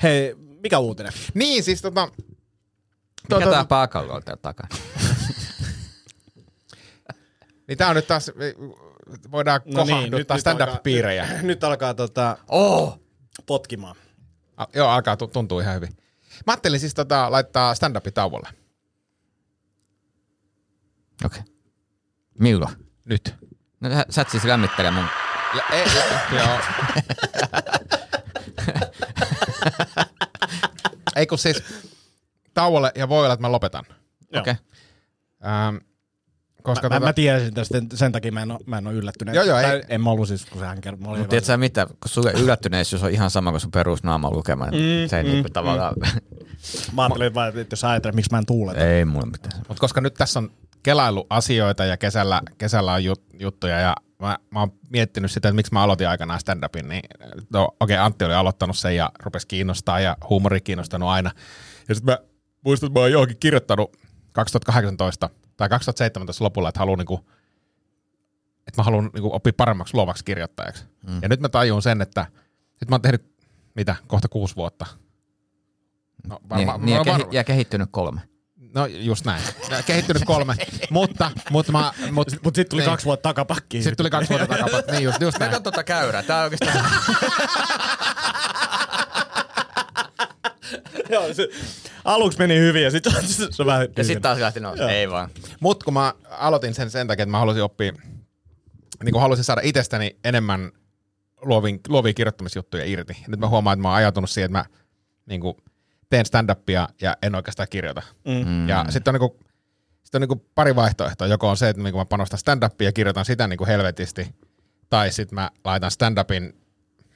F: Hei, mikä uutinen?
E: Niin, siis tota...
C: Mikä tää pääkallo on täällä takana?
E: Niin tää on nyt taas, voidaan no kohahduttaa niin, stand-up-piirejä.
F: Alkaa, nyt alkaa tota,
C: Oh!
F: potkimaan.
E: A, joo, alkaa tu- tuntuu ihan hyvin. Mä ajattelin siis tota, laittaa stand-upi tauolle.
C: Okei. Okay. Milloin?
E: Nyt.
C: No, sä, sä et siis lämmittele mun...
E: Ja, ei, joo. ei kun siis tauolle ja voi olla, että mä lopetan.
C: Okei. Okay.
E: Ähm, koska
F: Mä,
E: tota,
F: mä tiesin tästä, sen takia mä en ole, mä en ole yllättynyt.
E: Joo, joo, ei-
F: Tai En mä ollut siis, kun sehän kertoi.
C: Mutta tiedät sä mitä, kun sulle yllättyneisyys on ihan sama kuin sun perusnaama lukema, niin
F: Mm,
C: se ei
F: mm,
C: niinku tavallaan...
F: Mä ajattelin vaan, että jos ajattelet, miksi mä en tuuleta.
C: ei mulla mitään.
E: Mutta koska nyt tässä on kelailu asioita ja kesällä, kesällä on jut, juttuja ja mä, mä oon miettinyt sitä, että miksi mä aloitin aikanaan stand-upin, niin no okei, okay, Antti oli aloittanut sen ja rupesi kiinnostaa ja huumori kiinnostanut aina. Ja sitten mä muistan, että mä oon johonkin kirjoittanut 2018 tai 2017 lopulla, että haluan niinku, että mä haluan niinku oppia paremmaksi luovaksi kirjoittajaksi. Mm. Ja nyt mä tajun sen, että nyt mä oon tehnyt, mitä, kohta kuusi vuotta. No,
C: Niin,
E: varma,
C: niin ja,
E: no,
C: kehi-
E: var-
C: ja kehittynyt kolme.
E: No just näin. Kehittynyt kolme, mutta, mutta mä... Mut,
F: Mutta sitten tuli
E: niin.
F: kaksi vuotta takapakkiin.
E: Sitten tuli kaksi vuotta takapäin. Niin just, just näin.
C: Kato tota käyrää. Tää on oikeastaan...
F: Joo, se, aluksi meni hyvin ja sitten se, se vähän...
C: ja sitten taas lähti nousu. Ei vaan.
E: Mutta kun mä aloitin sen sen takia, että mä halusin oppia, niin kun halusin saada itsestäni enemmän luovin, luovia kirjoittamisjuttuja irti. Nyt mä huomaan, että mä oon ajatunut siihen, että mä niin kuin, teen stand-upia ja en oikeastaan kirjoita. Mm. Ja sitten on, niin kuin, sit on niin kuin pari vaihtoehtoa. Joko on se, että niin kuin mä panostan stand-upia ja kirjoitan sitä niin kuin helvetisti, tai sitten mä laitan stand-upin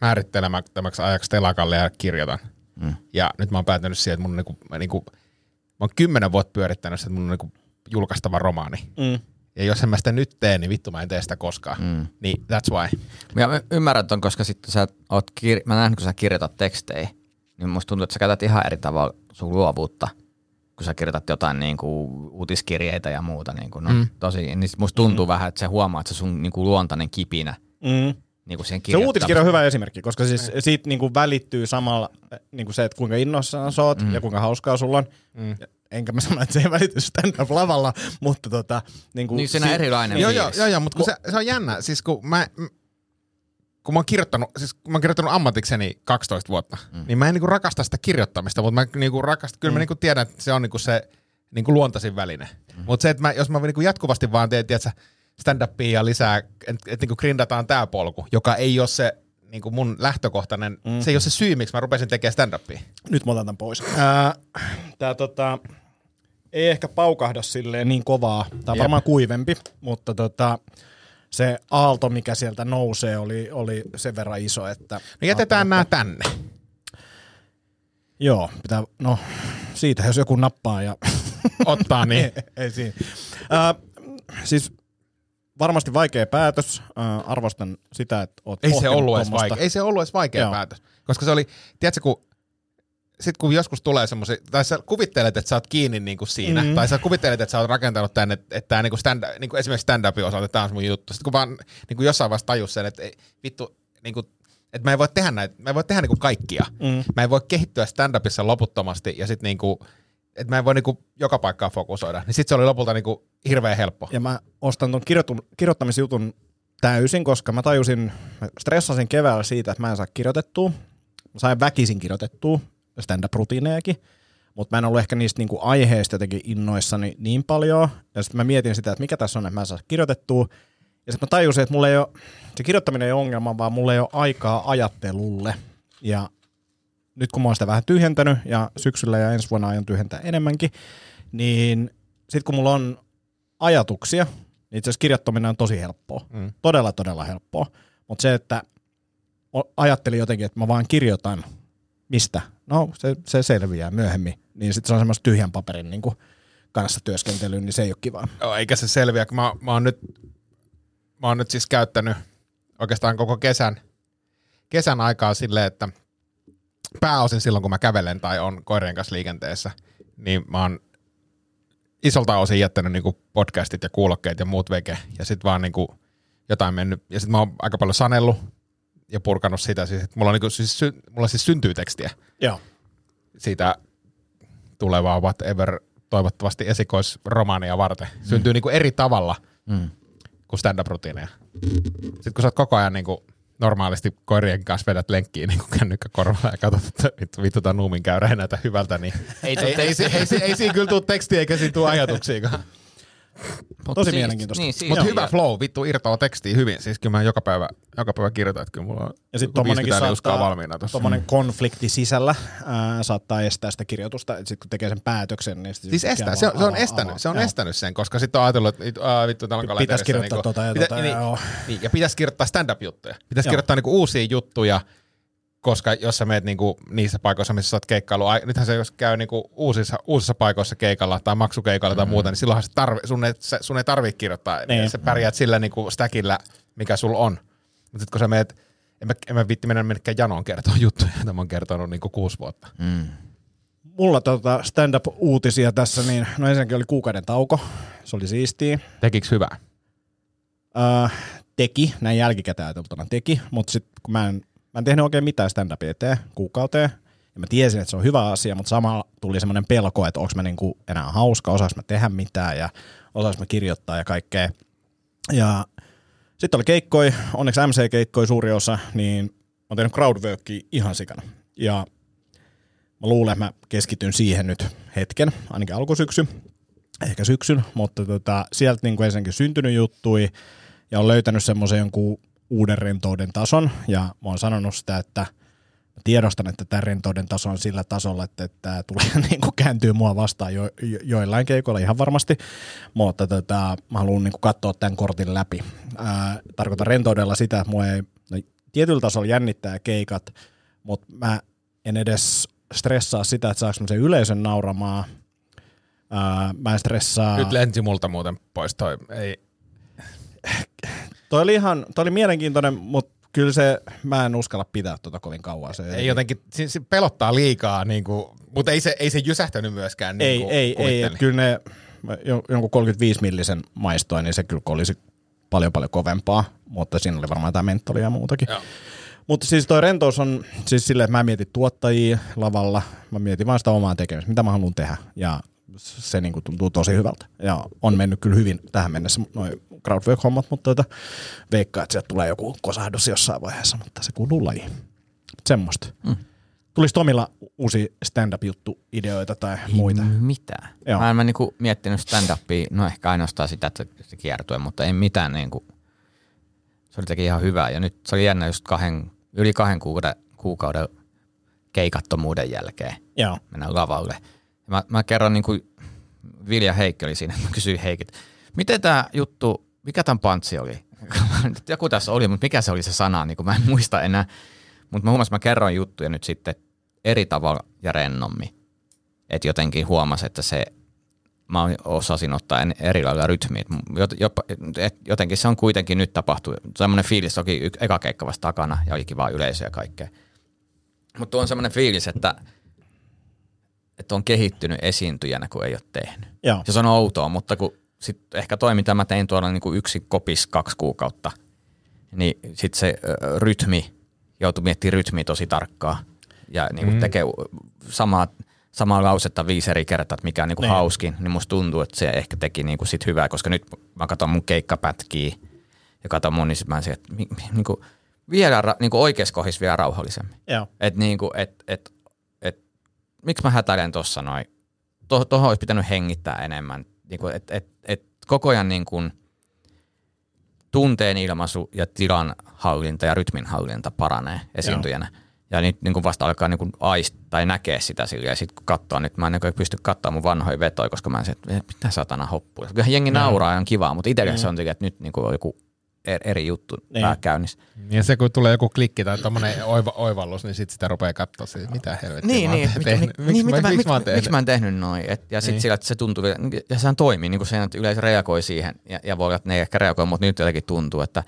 E: määrittelemättömäksi ajaksi telakalle ja kirjoitan. Mm. Ja nyt mä oon päätynyt siihen, että mun on niinku, mä, niinku, mä oon kymmenen vuotta pyörittänyt että mun on niinku julkaistava romaani.
F: Mm.
E: Ja jos en mä sitä nyt tee, niin vittu mä en tee sitä koskaan. Mm. Niin that's why.
C: Ja mä ymmärrän ton, koska sitten sä oot, kir- mä näen, kun sä kirjoitat tekstejä, niin musta tuntuu, että sä käytät ihan eri tavalla sun luovuutta, kun sä kirjoitat jotain niin kuin uutiskirjeitä ja muuta. Niin kuin, no, mm. tosi, niin musta tuntuu mm. vähän, että se huomaa, että se sun niin kuin luontainen kipinä
F: Mm.
C: niin kuin
F: Se uutiskirja on hyvä esimerkki, koska siis siitä niinku välittyy samalla niinku se, että kuinka innoissaan sä oot mm. ja kuinka hauskaa sulla on. Mm. Enkä mä sano, että se ei välity stand-up lavalla, mutta tota... Niinku,
C: Niin siinä
F: si-
C: erilainen
E: Joo, joo, joo, joo mutta kun se, se, on jännä. Siis kun mä, kun mä oon kirjoittanut, siis kun mä oon kirjoittanut ammatikseni 12 vuotta, mm. niin mä en niinku rakasta sitä kirjoittamista, mutta mä niinku rakastan, kyllä mm. mä niinku tiedän, että se on niinku se niinku luontaisin väline. Mm. Mutta se, että mä, jos mä niinku jatkuvasti vaan teen, tiedätkö, stand-upia ja lisää, että et niinku grindataan tää polku, joka ei ole se niinku mun lähtökohtainen, mm. se ei ole se syy, miksi mä rupesin tekemään stand-upia.
F: Nyt mä otan tämän pois. Tää tota, ei ehkä paukahda silleen niin kovaa. Tää on
E: Jep.
F: varmaan kuivempi, mutta tota, se aalto, mikä sieltä nousee, oli, oli sen verran iso, että...
E: No jätetään nämä tänne.
F: Joo, pitää, no siitä jos joku nappaa ja
E: Ottaa niin.
F: ei, ei siinä. Ää, siis varmasti vaikea päätös. Ää, arvostan sitä, että oot
E: Ei se ollut edes vaikea. Ei se ollut edes vaikea
F: Joo.
E: päätös. Koska se oli, tiedätkö, kun sit kun joskus tulee semmoisia, tai sä kuvittelet, että sä oot kiinni niinku siinä,
F: Mhm.
E: mm. tai sä kuvittelet, että sä oot rakentanut tänne, että, että tää niinku stand, niinku esimerkiksi stand-upin osalta, että tää on mun juttu. Sitten kun vaan niinku jossain vaiheessa tajus sen, että vittu, niinku, että mä en voi tehdä näitä, mä en voi tehdä niinku kaikkia. Mm. Mä en voi kehittyä stand-upissa loputtomasti, ja sitten niinku, että mä en voi niinku joka paikkaa fokusoida. Niin sit se oli lopulta niinku hirveän helppo.
F: Ja mä ostan ton kirjoitu- kirjoittamisjutun täysin, koska mä tajusin, mä stressasin keväällä siitä, että mä en saa kirjoitettua. Mä sain väkisin kirjoitettua stand-up-rutiinejakin, mutta mä en ollut ehkä niistä niinku aiheista jotenkin innoissani niin paljon. Ja sitten mä mietin sitä, että mikä tässä on, että mä en saa kirjoitettua. Ja sitten mä tajusin, että mulla ei ole, se kirjoittaminen ei ole ongelma, vaan mulla ei ole aikaa ajattelulle. Ja nyt kun mä oon sitä vähän tyhjentänyt ja syksyllä ja ensi vuonna aion tyhjentää enemmänkin, niin sitten kun mulla on ajatuksia, niin itse asiassa kirjoittaminen on tosi helppoa. Mm. Todella, todella helppoa. Mutta se, että ajattelin jotenkin, että mä vaan kirjoitan, mistä? No, se, se selviää myöhemmin. Niin sitten se on semmoista tyhjän paperin niin kanssa työskentelyä, niin se ei ole kivaa.
E: Joo, eikä se selviä, kun mä, mä, oon nyt, mä oon nyt siis käyttänyt oikeastaan koko kesän, kesän aikaa silleen, että pääosin silloin, kun mä kävelen tai on koirien kanssa liikenteessä, niin mä oon isolta osin jättänyt niinku podcastit ja kuulokkeet ja muut veke, ja sit vaan niinku jotain mennyt, ja sit mä oon aika paljon sanellut ja purkanut sitä, siis, että mulla, on niinku, siis, sy- mulla siis syntyy tekstiä
F: Joo.
E: siitä tulevaa whatever toivottavasti esikoisromaania varten. Syntyy niinku eri tavalla
C: Mm.
E: kuin stand-up-rutiineja. Sitten kun sä oot koko ajan niinku normaalisti koirien kanssa vedät lenkkiin niin kännykkä korvaa ja katsot, että vittu, vittu tämä nuumin käyrä ei näytä hyvältä, niin ei, ei, ei, ei, ei, ei, ei siinä kyllä tule tekstiä eikä siinä tule ajatuksiakaan.
C: Mut
F: Tosi
C: siis-
F: mielenkiintoista.
C: Niin, siis,
E: Mutta hyvä flow, vittu irtoaa tekstiä hyvin. Siis kyllä mä joka päivä, joka päivä kirjoitan, että kyllä mulla on
F: Ja sitten
E: 50 liuskaa
F: saattaa,
E: valmiina tuossa.
F: tommonen konflikti sisällä ää, saattaa estää sitä kirjoitusta, että sitten kun tekee sen päätöksen, niin sit
E: Siis estää, se on, se on estänyt,
F: avaa.
E: se on
F: Joo.
E: estänyt sen, koska sitten on ajatellut, että vittu, aa, vittu täällä on
F: Pitäisi
E: kalenterissa.
F: kirjoittaa
E: niinku-
F: tota ja
E: pitä-
F: tota ja
E: niin,
F: joo.
E: niin, ja pitäisi kirjoittaa stand-up-juttuja. Pitäisi
F: Joo.
E: kirjoittaa niinku uusia juttuja koska jos sä meet niinku niissä paikoissa, missä sä oot keikkailu, ai- nythän se jos käy niinku uusissa, uusissa paikoissa keikalla tai maksukeikalla tai muuta, niin silloinhan se tarvi, sun, ei, se, sun ei tarvii kirjoittaa,
F: Niin.
E: niin. sä pärjäät sillä niinku stackillä, mikä sulla on. Mutta sitten kun sä meet, en mä, en mä viitti mennä minnekään janoon kertoa juttuja, joita mä oon kertonut niinku kuusi vuotta.
C: Mm.
F: Mulla tota stand-up-uutisia tässä, niin no ensinnäkin oli kuukauden tauko. Se oli siistiä.
E: Tekiks hyvää?
F: Äh, teki, näin jälkikäteen ajateltuna teki, mutta sitten kun mä en, mä en tehnyt oikein mitään stand-upia eteen kuukauteen, ja mä tiesin, että se on hyvä asia, mutta samalla tuli semmoinen pelko, että onko mä niinku enää hauska, osaas mä tehdä mitään ja osaas mä kirjoittaa ja kaikkea. Ja sitten oli keikkoi, onneksi MC-keikkoi suuri osa, niin mä oon tehnyt crowdworkia ihan sikana. Ja mä luulen, että mä keskityn siihen nyt hetken, ainakin alkusyksy, ehkä syksyn, mutta tota, sieltä niin kuin ensinnäkin syntynyt juttui ja on löytänyt semmoisen jonkun uuden rentouden tason ja mä oon sanonut sitä, että tiedostan, että tämä rentouden taso on sillä tasolla, että, tämä tulee niin kuin kääntyy mua vastaan jo, jo, joillain keikoilla ihan varmasti, mutta tota, mä haluan niin kuin katsoa tämän kortin läpi. Ää, tarkoitan rentoudella sitä, että mua ei no, tietyllä tasolla jännittää keikat, mutta mä en edes stressaa sitä, että saako mä sen yleisön nauramaan. Ää, mä en stressaa.
E: Nyt lensi multa muuten pois toi. Ei,
F: Toi oli ihan, toi oli mielenkiintoinen, mutta kyllä se, mä en uskalla pitää tuota kovin kauan. Se
E: ei jotenkin, se, se pelottaa liikaa, niin kuin, mutta ei se, ei se jysähtänyt myöskään. Niin
F: ei,
E: kuin
F: ei, ei,
E: kuvittelin.
F: et kyllä ne jonkun 35 millisen maistoin, niin se kyllä olisi paljon paljon kovempaa, mutta siinä oli varmaan tämä mentoli ja muutakin.
E: Joo.
F: Mutta siis toi rentous on siis silleen, että mä en mieti tuottajia lavalla, mä mietin vaan sitä omaa tekemistä, mitä mä haluan tehdä. Ja se niinku tuntuu tosi hyvältä. Ja on mennyt kyllä hyvin tähän mennessä noin crowdwork-hommat, mutta tota, veikkaa, että sieltä tulee joku kosahdus jossain vaiheessa, mutta se kuuluu lajiin. Semmoista. Mm. Tulisi Tomilla uusi stand-up-juttu-ideoita tai muita?
C: Mitä?
F: Joo.
C: Mä en mä niinku miettinyt stand-upia, no ehkä ainoastaan sitä, että se kiertue, mutta ei mitään niinku, se oli teki ihan hyvää. Ja nyt se oli jännä just kahden, yli kahden kuukauden, kuukauden keikattomuuden jälkeen
F: Joo.
C: mennä lavalle. Mä, mä kerron niin kuin Vilja Heikki oli siinä, mä kysyin Heikit, miten tämä juttu, mikä tämän pantsi oli? Joku tässä oli, mutta mikä se oli se sana, niin mä en muista enää. Mutta mä huomasin, että mä kerron juttuja nyt sitten eri tavalla ja rennommin. Että jotenkin huomasin, että se, mä osasin ottaa eri lailla rytmiä. Jotenkin se on kuitenkin nyt tapahtuu. Semmoinen fiilis, toki eka keikka vasta takana ja oli kiva yleisö ja kaikkea. Mutta on semmoinen fiilis, että, että on kehittynyt esiintyjänä, kun ei ole tehnyt.
F: Joo.
C: Ja se on outoa, mutta kun sit ehkä toi, mitä mä tein tuolla niin kuin yksi kopis kaksi kuukautta, niin sitten se rytmi, joutui miettimään rytmiä tosi tarkkaa ja niin kuin mm. tekee samaa, samaa lausetta viisi eri kertaa, että mikä on niin kuin
F: Niin.
C: hauskin, niin musta tuntuu, että se ehkä teki niin kuin sit hyvää, koska nyt mä katson mun keikkapätkiä ja katson mun, niin sit mä en että mi- mi- niin kuin vielä niin kuin oikeassa kohdissa vielä rauhallisemmin.
F: Joo.
C: Et niinku, et, et, et, miksi mä hätäilen tuossa noin? To, tuohon olisi pitänyt hengittää enemmän. Niinku, et, et, et koko ajan niinku tunteen ilmaisu ja tilan hallinta ja rytmin hallinta paranee esiintyjänä. Ja nyt niin vasta alkaa niin aist tai näkee sitä sillä. Ja sitten kun katsoo, nyt mä en niin pysty katsoa mun vanhoja vetoja, koska mä en se, että mitä satana hoppuja. Kyllähän jengi nauraa ja on kivaa, mutta itselle se on sillä, että nyt niin on joku eri, eri juttu
F: Niin.
C: niin. käynnissä.
E: Ja se kun tulee joku klikki tai tommonen oiva, oivallus, niin sit sitä rupeaa katsoa, siis, mitä helvettiä
C: Niin,
E: mä oon
C: niin,
E: tehnyt.
C: mi,
E: Miksi
C: niin,
E: mä, miksi mä tehnyt?
C: miksi mä en tehnyt noin. Et, ja sitten
E: Niin.
C: sillä, että se tuntuu, vielä- ja sehän toimii, niin kuin se, että yleisö reagoi siihen, ja, ja voi olla, että ne ei ehkä reagoi, mutta nyt jotenkin tuntuu, että,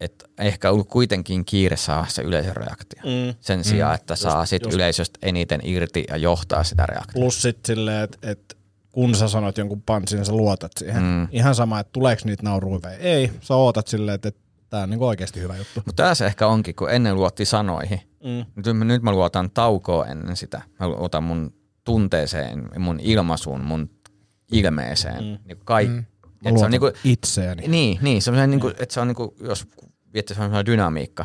C: että ehkä ollut kuitenkin kiire saa se yleisön reaktio.
F: Mm.
C: Sen sijaan, että saa sit
F: just.
C: yleisöstä eniten irti ja johtaa sitä reaktiota.
F: Plus sit silleen, että et, kun sä sanot jonkun pantsin, niin sä luotat siihen. Mm. Ihan sama, että tuleeko niitä nauruja vai ei. Sä ootat silleen, että, että tää on niinku oikeasti hyvä juttu.
C: Mutta tässä ehkä onkin, kun ennen luotti sanoihin.
F: Mm.
C: Nyt, mä- nyt mä luotan taukoa ennen sitä. Mä luotan mun tunteeseen, mun ilmaisuun, mun ilmeeseen. Mm. Niin kaik,
F: Mä
C: mm. se
F: luotan
C: on niinku,
F: itseäni.
C: Niin, niin semmoinen, niin kuin, että se on niin kuin, jos viette semmoinen dynamiikka,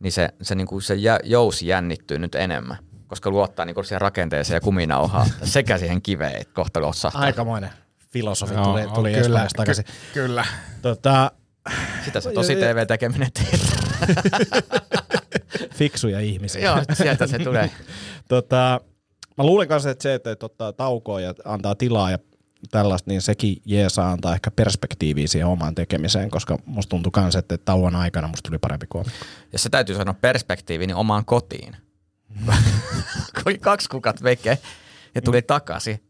C: niin se, se, niin kuin, se jä, jousi jännittyy nyt enemmän, koska luottaa niin kuin siihen rakenteeseen ja kuminauhaan sekä siihen kiveen, että kohta lossahtaa.
F: Aikamoinen filosofi
E: Joo,
F: tuli,
E: on
F: tuli
E: kyllä,
F: Espanjasta takaisin.
E: Ky- kyllä.
F: Tota,
C: Sitä se tosi TV-tekeminen
F: fiksuja ihmisiä.
C: Joo, sieltä se tulee.
F: tota, mä luulen kanssa, että se, että, ottaa taukoa ja antaa tilaa ja tällaista, niin sekin jeesaa antaa ehkä perspektiiviä siihen omaan tekemiseen, koska musta tuntui kans, että tauon aikana musta tuli parempi koomikko.
C: Jos se täytyy sanoa perspektiivi, niin omaan kotiin. Kun kaksi kuukautta veikke ja tuli takaisin.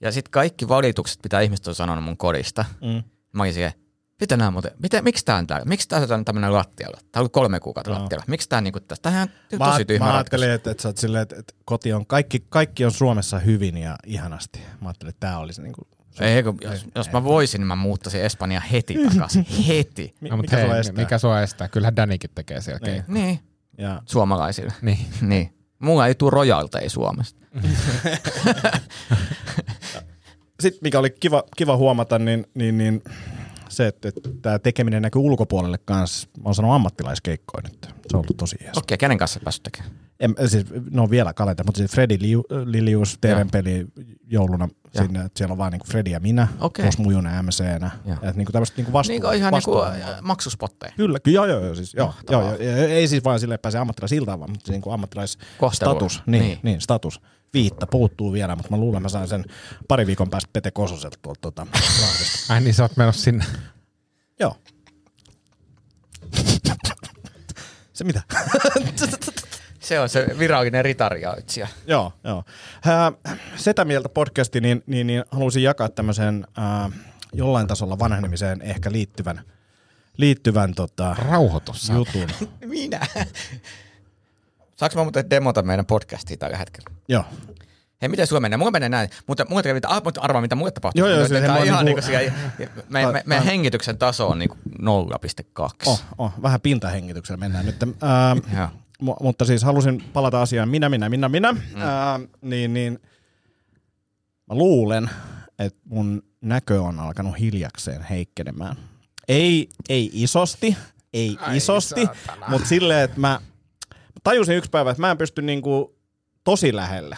C: Ja sitten kaikki valitukset, mitä ihmiset on sanonut mun kodista.
F: Mm.
C: Mä olin siihen, mitä nämä muuten, mitä, miksi tää on täällä? Miksi tää on tämmöinen lattialla? Tää on kolme kuukautta
F: Joo.
C: lattialla. Miksi tää niinku tästä? Tää on tosi tyhmä
F: mä ajattelin, että, että sä oot silleen, että, että koti on, kaikki, kaikki on Suomessa hyvin ja ihanasti. Mä ajattelin, että tää olisi niinku,
C: Ei, kun jos, jos mä voisin, niin mä muuttaisin Espanjaan heti takaisin. heti.
E: No,
F: mikä
E: mutta
F: sua
E: hei,
F: estää?
E: mikä sua estää? Kyllähän Danikin tekee selkeä.
F: Niin.
E: Niin.
F: Ja,
C: suomalaisille.
E: niin.
C: Niin. Mulla ei tule rojalteja Suomesta.
F: sitten mikä oli kiva, kiva huomata, niin, niin, niin se, että, että tämä tekeminen näkyy ulkopuolelle kanssa. Mä oon sanonut ammattilaiskeikkoja nyt. Se on ollut tosi jees.
C: Okei, kenen kanssa päässyt tekemään?
F: En, siis, ne on vielä kalenta, mutta siis Freddy Liu, Lilius, TV-peli jouluna
C: Joo.
F: sinne, että siellä on vaan niinku Freddy ja minä,
C: Okei.
F: plus Mujunen MC-nä. Että niinku tämmöistä niinku vastu,
C: Niin kuin ihan niinku
F: vastuulla-
C: äh, maksuspotteja.
F: Kyllä, kyllä, joo, joo, siis, joo, joo, joo, ei siis vaan sille että pääsee ammattilaisiltaan, vaan mutta niin kuin ammattilaisstatus, niin,
C: Niin.
F: niin. niin, status. Viitta puuttuu vielä, mutta mä luulen, mä saan sen pari viikon päästä Pete Kososelta tuolta tuota, Lahdesta.
E: Ai niin, sä oot menossa sinne.
F: Joo. Se mitä?
C: Se on se virallinen ritarioitsija.
F: joo, joo. Ää, Setä mieltä podcasti, niin, niin, niin haluaisin jakaa tämmöisen ää, jollain tasolla vanhenemiseen ehkä liittyvän, liittyvän tota,
E: Rauhoitus.
F: jutun.
C: Minä? Saanko mä muuten demota meidän podcastia tällä hetkellä?
F: joo.
C: Hei, miten sulla menee? Mulla menee näin, mutta, mulla kävi, ah, mutta arvaa, mitä mulle tapahtuu.
F: Joo, joo, se-
C: on ihan
F: niinku-
C: niinku siellä, me, me, meidän hengityksen taso on niinku 0,2.
F: Oh, oh, vähän pintahengityksellä mennään nyt. Mu- mutta siis halusin palata asiaan minä, minä, minä, minä. Mm. Ää, niin, niin mä luulen, että mun näkö on alkanut hiljakseen heikkenemään. Ei, ei isosti, ei
E: Ai
F: isosti,
E: saatana.
F: mutta silleen, että mä tajusin yksi päivä, että mä en pysty niinku tosi lähelle.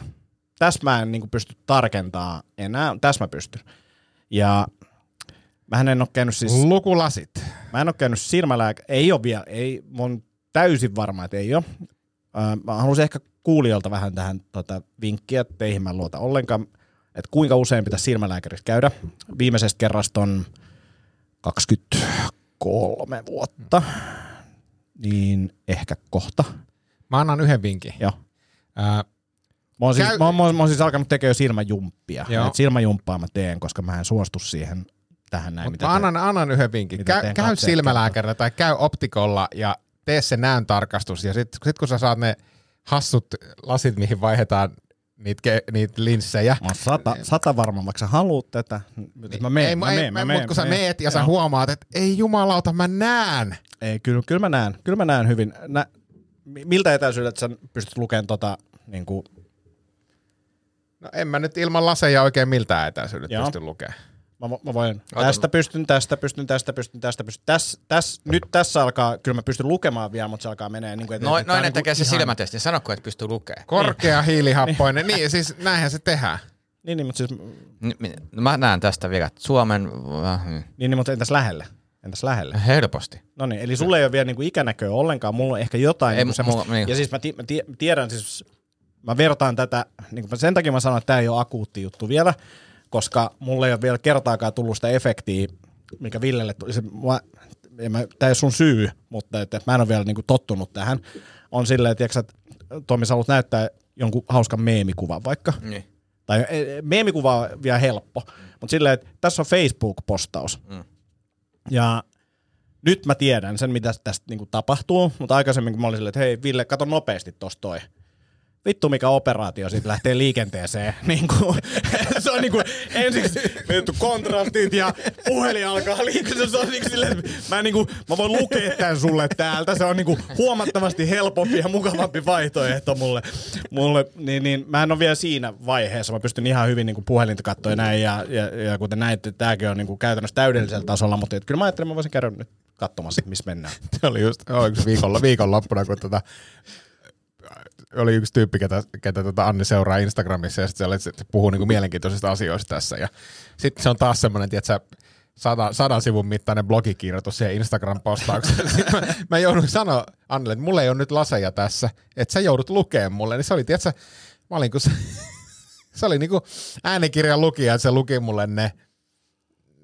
F: Tässä mä en niinku pysty tarkentaa enää, tässä mä pystyn. Ja mä en ole käynyt siis...
E: Lukulasit.
F: Mä en ole käynyt silmälääkä. Ei ole vielä. Ei, mä oon täysin varma, että ei ole. Mä haluaisin ehkä kuulijoilta vähän tähän tota, vinkkiä, että teihin mä luota ollenkaan, että kuinka usein pitäisi silmälääkärissä käydä. Viimeisestä kerrasta on 23 vuotta, niin ehkä kohta.
E: Mä annan yhden vinkin.
F: Joo.
E: Ää,
F: Mä oon, siis,
E: Käy-
F: mä, oon, mä, oon, siis alkanut tekemään jo silmäjumppia.
E: Joo.
F: Et silmäjumppaa mä teen, koska mä en suostu siihen tähän näin.
E: Mutta mä annan, annan yhden vinkin. Käy, käy silmälääkärillä tai käy optikolla ja tee se näön tarkastus. Ja sitten sit kun sä saat ne hassut lasit, mihin vaihdetaan niitä, ke, niitä linssejä.
F: Mä oon sata, sata varma, vaikka sä haluut tätä. Nyt mä meen,
E: ei,
F: mä
E: ei,
F: meen, mä
E: ei,
F: meen.
E: Mutta kun sä
F: mä meen.
E: meet ja sä
F: Joo.
E: huomaat, että ei jumalauta, mä näen.
F: Ei, kyllä, kyllä mä näen, kyllä mä näen hyvin. Nä, mi- miltä etäisyydeltä sä pystyt lukemaan tota, niin kuin,
E: No en mä nyt ilman laseja oikein miltään etäisyydet pysty lukemaan.
F: Mä, mä voin, tästä pystyn, tästä pystyn, tästä pystyn, tästä pystyn. Täs, täs, nyt tässä alkaa, kyllä mä pystyn lukemaan vielä, mutta se alkaa menee niin kuin,
C: Noin, noin ne tekee se silmätesti. Sanokko, että pystyy lukemaan.
E: Korkea hiilihappoinen, niin siis näinhän se tehdään.
F: Niin, niin, mutta siis,
C: no Mä näen tästä vielä, että Suomen... äh,
F: niin, niin, mutta entäs lähelle? Entäs lähelle?
C: Helposti.
F: No niin, eli sulla ei ole vielä niin kuin ikänäköä ollenkaan, mulla on ehkä jotain
C: Ei,
F: niin semmoista.
C: mulla- niin.
F: Ja siis mä, ti- mä, tie- mä tiedän, siis mä vertaan tätä, niin kuin sen takia mä sanon, että tämä ei ole akuutti juttu vielä, koska mulle ei ole vielä kertaakaan tullut sitä efektiä, mikä Villelle tuli. Se, mä, mä, tämä ei ole sun syy, mutta että, mä en ole vielä niin kuin tottunut tähän. On silleen, että, tiiäksä, että Tomi, sä haluat näyttää jonkun hauskan meemikuvan vaikka.
C: Niin.
F: Tai eh, meemikuva on vielä helppo, mutta silleen, että tässä on Facebook-postaus. Mm. Ja nyt mä tiedän sen, mitä tästä niinku tapahtuu, mutta aikaisemmin kun mä olin silleen, että hei Ville, kato nopeasti tosta toi. Vittu mikä operaatio siitä lähtee liikenteeseen. Niin kuin, se on niinku ensiksi vittu kontrastit ja puhelin alkaa liikkua. Se on niinku silleen, mä, niinku, mä voin lukea tämän sulle täältä. Se on niinku huomattavasti helpompi ja mukavampi vaihtoehto mulle. mulle niin, niin, mä en ole vielä siinä vaiheessa. Mä pystyn ihan hyvin niinku puhelinta katsoa näin. Ja, ja, ja kuten näitte, tämäkin on niinku käytännössä täydellisellä tasolla. Mutta et kyllä mä ajattelin, mä voisin käydä nyt katsomassa, missä mennään.
E: Se oli just viikolla, viikonloppuna, kun tota, oli yksi tyyppi, ketä, ketä tota Anni seuraa Instagramissa ja sitten se, se puhuu niinku mielenkiintoisista asioista tässä. Ja sitten se on taas semmoinen, tiedätkö, sadan, sadan sivun mittainen blogikirjoitus siihen Instagram-postaukseen. Mä, mä joudun sanoa Annille, että mulla ei ole nyt laseja tässä, että sä joudut lukemaan mulle. Niin se oli, tiedätkö, mä olin kun se, Se oli niinku äänikirjan lukija, että se luki mulle ne,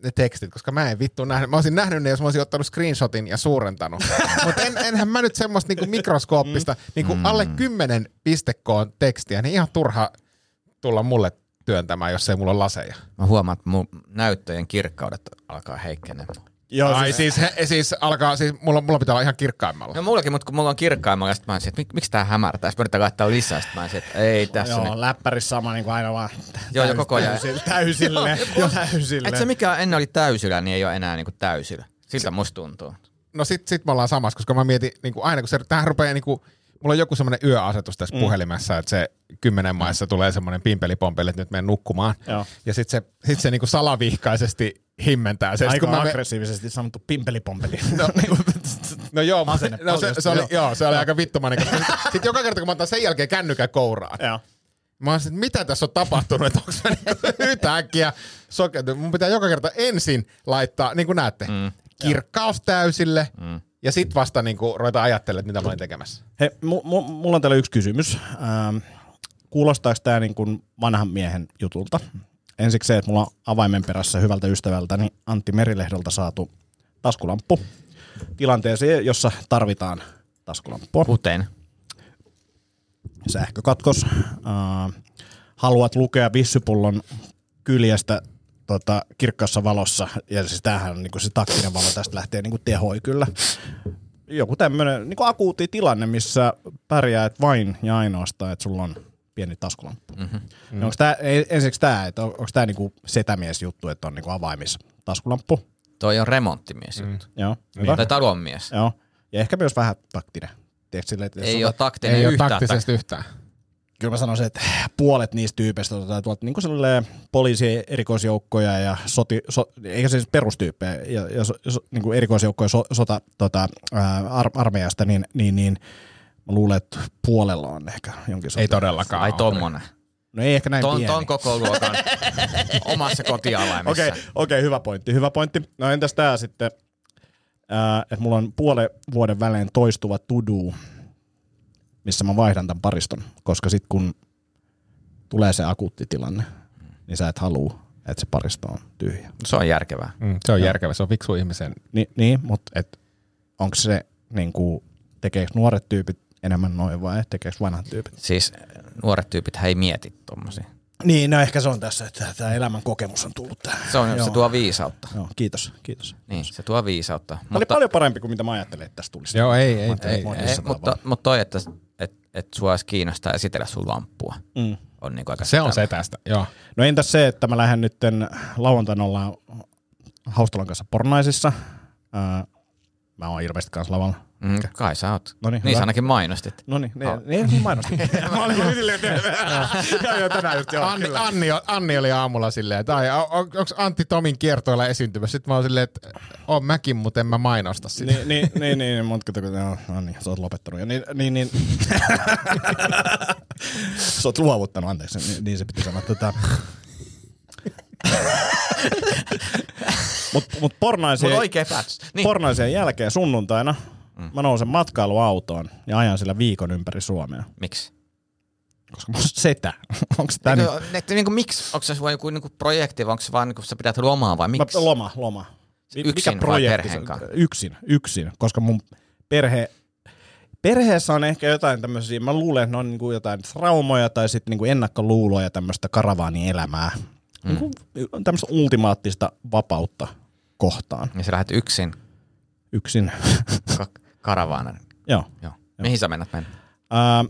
E: ne tekstit, koska mä en vittu nähnyt. Mä olisin nähnyt ne, jos mä olisin ottanut screenshotin ja suurentanut. Mutta en, enhän mä nyt semmoista niinku mikroskooppista, niinku alle 10 pistekoon tekstiä, niin ihan turha tulla mulle työntämään, jos ei mulla ole laseja.
C: Mä huomaan, että mun näyttöjen kirkkaudet alkaa heikkenemään.
F: Joo,
E: Ai siis, he, siis alkaa, siis mulla, mulla pitää olla ihan kirkkaimmalla.
C: No mullakin, mutta kun mulla on kirkkaimmalla, sitten mä olisin, että mik, miksi tää hämärtää? Sitten mä yritän laittaa lisää, sitten mä olisin, että ei tässä
F: Joo,
C: nyt.
F: läppärissä sama niin kuin aina vaan
C: Joo, ja koko ajan.
F: täysille, täysille, jo täysille.
C: Että se mikä ennen oli täysillä, niin ei ole enää niinku täysillä. Siltä musta tuntuu.
E: No sit, sit me ollaan samassa, koska mä mietin, niin kuin aina kun se, tähän rupeaa niin kuin, mulla on joku semmoinen yöasetus tässä mm. puhelimessa, että se kymmenen maissa tulee semmoinen pimpelipompeli, että nyt menen nukkumaan.
F: Joo.
E: Ja sit se, sit se niin kuin salavihkaisesti himmentää. Se,
F: Aika
E: mä me-
F: aggressiivisesti sanottu pimpelipompeli.
E: No, no joo,
F: Asenne
E: no, se, se, oli,
F: joo.
E: joo. se oli aika vittumainen. Sitten joka kerta, kun mä otan sen jälkeen kännykän kouraan,
F: Joo.
E: Mä olisin, että mitä tässä on tapahtunut, että onko mä niinku yhtäkkiä sokeutunut. Mun pitää joka kerta ensin laittaa, niin kuin näette, mm. kirkkaus täysille mm. Ja sit vasta niin kuin ruveta ajattelemaan, että mitä mä olin tekemässä.
F: Hei, mu- mu- mulla on täällä yksi kysymys. Ähm, kuulostaako tämä niin kuin vanhan miehen jutulta? Ensiksi se, että mulla on avaimen perässä hyvältä ystävältäni Antti Merilehdolta saatu taskulamppu tilanteeseen, jossa tarvitaan taskulamppua.
C: Kuten.
F: Sähkökatkos. Äh, haluat lukea vissypullon kyljestä tota, kirkkaassa valossa, ja siis tämähän on niinku se taktinen valo, tästä lähtee niinku tehoi kyllä. Joku tämmöinen niinku akuutti tilanne, missä pärjäät vain ja ainoastaan, että sulla on pieni taskulamppu. Mm-hmm. Mm. Onko tämä, ensiksi tämä, että on, onko tämä niinku setämies juttu, että on niinku avaimis taskulamppu?
C: Toi on remonttimies juttu.
F: Joo.
C: Mm. Tai talonmies.
F: Joo. Ja ehkä myös vähän taktinen. Tiedätkö, sille, että
C: Ei ole taktinen
E: Ei ole
C: yhtään.
E: taktisesti yhtään.
F: Kyllä mä sanoisin, että puolet niistä tyypeistä otetaan tuolta niin kuin poliisi erikoisjoukkoja ja soti, so, eikä siis perustyyppejä ja, ja so, so, niin kuin erikoisjoukkoja so, sota tota, ar, armeijasta, niin, niin, niin mä luulen, että puolella on ehkä jonkin
E: Ei
F: sortin.
E: todellakaan.
C: Ai tommonen.
F: No ei ehkä näin
C: Ton,
F: pieni.
C: ton koko luokan omassa kotialaimessa.
F: Okei, okay, okay, hyvä pointti, hyvä pointti. No entäs tää sitten, ää, että mulla on puolen vuoden välein toistuva to-do, missä mä vaihdan tämän pariston, koska sitten kun tulee se akuutti tilanne, niin sä et halua, että se paristo on tyhjä.
C: Se on järkevää.
E: Mm, se on järkevä, se on fiksu ihmisen.
F: Ni, niin, mutta et, onko se, niin kuin, tekeekö nuoret tyypit enemmän noin vai tekeekö vanhat tyypit?
C: Siis nuoret tyypit ei mieti tommosia.
F: Niin, no ehkä se on tässä, että tämä elämän kokemus on tullut tähän.
C: Se, on,
F: Joo.
C: se tuo viisautta.
F: Joo, kiitos, kiitos.
C: Niin, se tuo viisautta.
F: Tämä oli paljon parempi kuin mitä mä ajattelin, että tästä tulisi.
E: Joo, ei, ei, ei,
C: Ei,
F: jossain
C: mutta, mutta toi, että et, et sua edes kiinnostaa esitellä sun lamppua,
F: Mm.
C: on niinku aika
E: Se on se tästä, joo.
F: No entäs se, että mä lähden nyt lauantaina ollaan Haustolan kanssa Pornaisissa. Ää, mä oon ilmeisesti kanssa lavalla.
C: Mm, kai sä oot.
F: Noniin,
C: niin
F: hyvä.
C: sä ainakin mainostit.
F: No niin, niin, niin, niin mainostin. mä olin silleen, joo, joo, tänään just joo,
E: Anni,
F: kyllä.
E: Anni, Anni, oli aamulla silleen, että ai, on, onko Antti Tomin kiertoilla esiintymässä? Sitten mä oon silleen, että on mäkin, mutta en mä mainosta sitä.
F: Niin, niin, niin, niin, mutta kato, kun- joo, no niin, sä oot lopettanut. Ja niin, niin, niin. sä oot luovuttanut, anteeksi, niin, niin se piti sanoa. Tota. Mutta mut pornaisien,
C: Mulla oikee päts. Niin.
F: pornaisien jälkeen sunnuntaina mä nousen matkailuautoon ja ajan sillä viikon ympäri Suomea.
C: Miksi?
F: Koska musta setä. Onko tää
C: Niin,
F: nyt?
C: ne, niinku, miksi? Onko se joku niinku projekti vai onko se vaan niinku, sä pidät lomaa vai miksi?
F: Mä, loma, loma.
C: Yksin
F: se-
C: kanssa?
F: Yksin, yksin, koska mun perhe, perheessä on ehkä jotain tämmöisiä, mä luulen, että ne on niinku jotain traumoja tai sitten niinku ennakkoluuloja tämmöistä karavaanielämää. Mm. Niinku tämmöistä ultimaattista vapautta kohtaan.
C: Ja sä lähdet yksin
F: Yksin.
C: ka- karavaanan.
F: Joo.
C: Joo. Mihin sä mennät mennä?
F: Ää,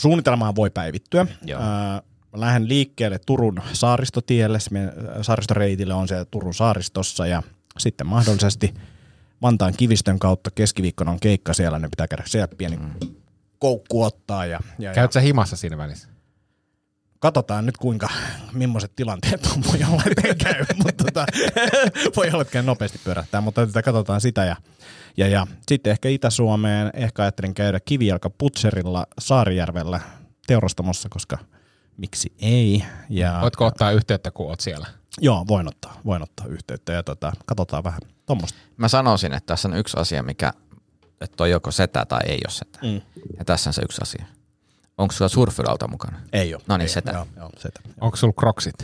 F: suunnitelmaa voi päivittyä.
C: Joo.
F: Ää, mä lähden liikkeelle Turun saaristotielle, saaristoreitille on siellä Turun saaristossa ja sitten mahdollisesti Vantaan kivistön kautta keskiviikkona on keikka siellä, ne pitää käydä siellä pieni mm. koukku ottaa ja, ja, ja
E: Käyt sä himassa siinä välissä?
F: Katsotaan nyt kuinka, millaiset tilanteet on, voi olla, että käy, mutta tota, voi olla, että käy nopeasti pyörähtää, mutta tätä katsotaan sitä ja, ja, ja sitten ehkä Itä-Suomeen, ehkä ajattelin käydä Kivijalka Putserilla Saarijärvellä teurastamossa, koska miksi ei. Ja,
E: Voitko ottaa yhteyttä, kun oot siellä?
F: Joo, voin ottaa, voin ottaa yhteyttä ja tota, katsotaan vähän tuommoista.
C: Mä sanoisin, että tässä on yksi asia, mikä, että on joko setä tai ei ole setä.
F: Mm.
C: Ja tässä on se yksi asia. Onko sulla surfilauta mukana?
F: Ei ole.
C: No niin, setä.
F: oo. Joo, joo, setä.
E: Onko sulla kroksit?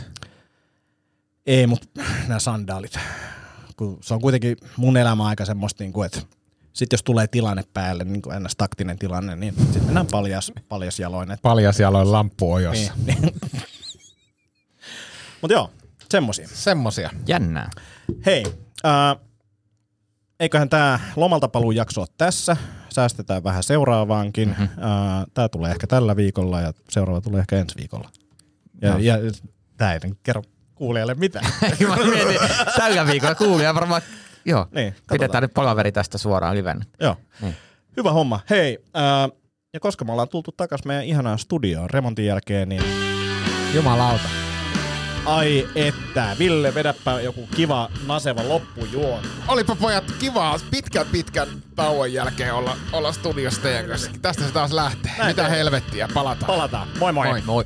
F: Ei, mutta nämä sandaalit. Kun se on kuitenkin mun elämä aika semmoista, niin kuin, että sitten jos tulee tilanne päälle, niin kuin ennäs taktinen tilanne, niin sitten mennään paljas, paljas jaloin. Et,
E: Paljas jaloin lamppu ojossa.
F: niin, niin. Mutta joo, semmosia.
E: Semmosia.
C: Jännää.
F: Hei, äh, eiköhän tämä lomalta paluu jakso ole tässä. Säästetään vähän seuraavaankin. Mm-hmm. Tämä tulee ehkä tällä viikolla ja seuraava tulee ehkä ensi viikolla. Ja,
C: No.
F: ja tämä ei nyt kerro kuulijalle mitään.
C: Mä mietin, tällä viikolla kuulija varmaan, joo,
F: Niin, katsotaan.
C: pidetään nyt palaveri tästä suoraan liven.
F: Joo.
C: Niin.
F: Hyvä homma. Hei, ää, ja koska me ollaan tultu takas meidän ihanaan studioon remontin jälkeen, niin
E: Jumalauta.
F: Ai että, Ville, vedäpä joku kiva naseva loppujuon.
E: Olipa pojat kivaa pitkän pitkän tauon jälkeen olla, olla studiossa teidän kanssa. Tästä se taas lähtee.
F: Näin
E: Mitä
F: tehdään.
E: helvettiä, palataan.
F: Palataan. Moi moi.
E: Moi.
C: Moi.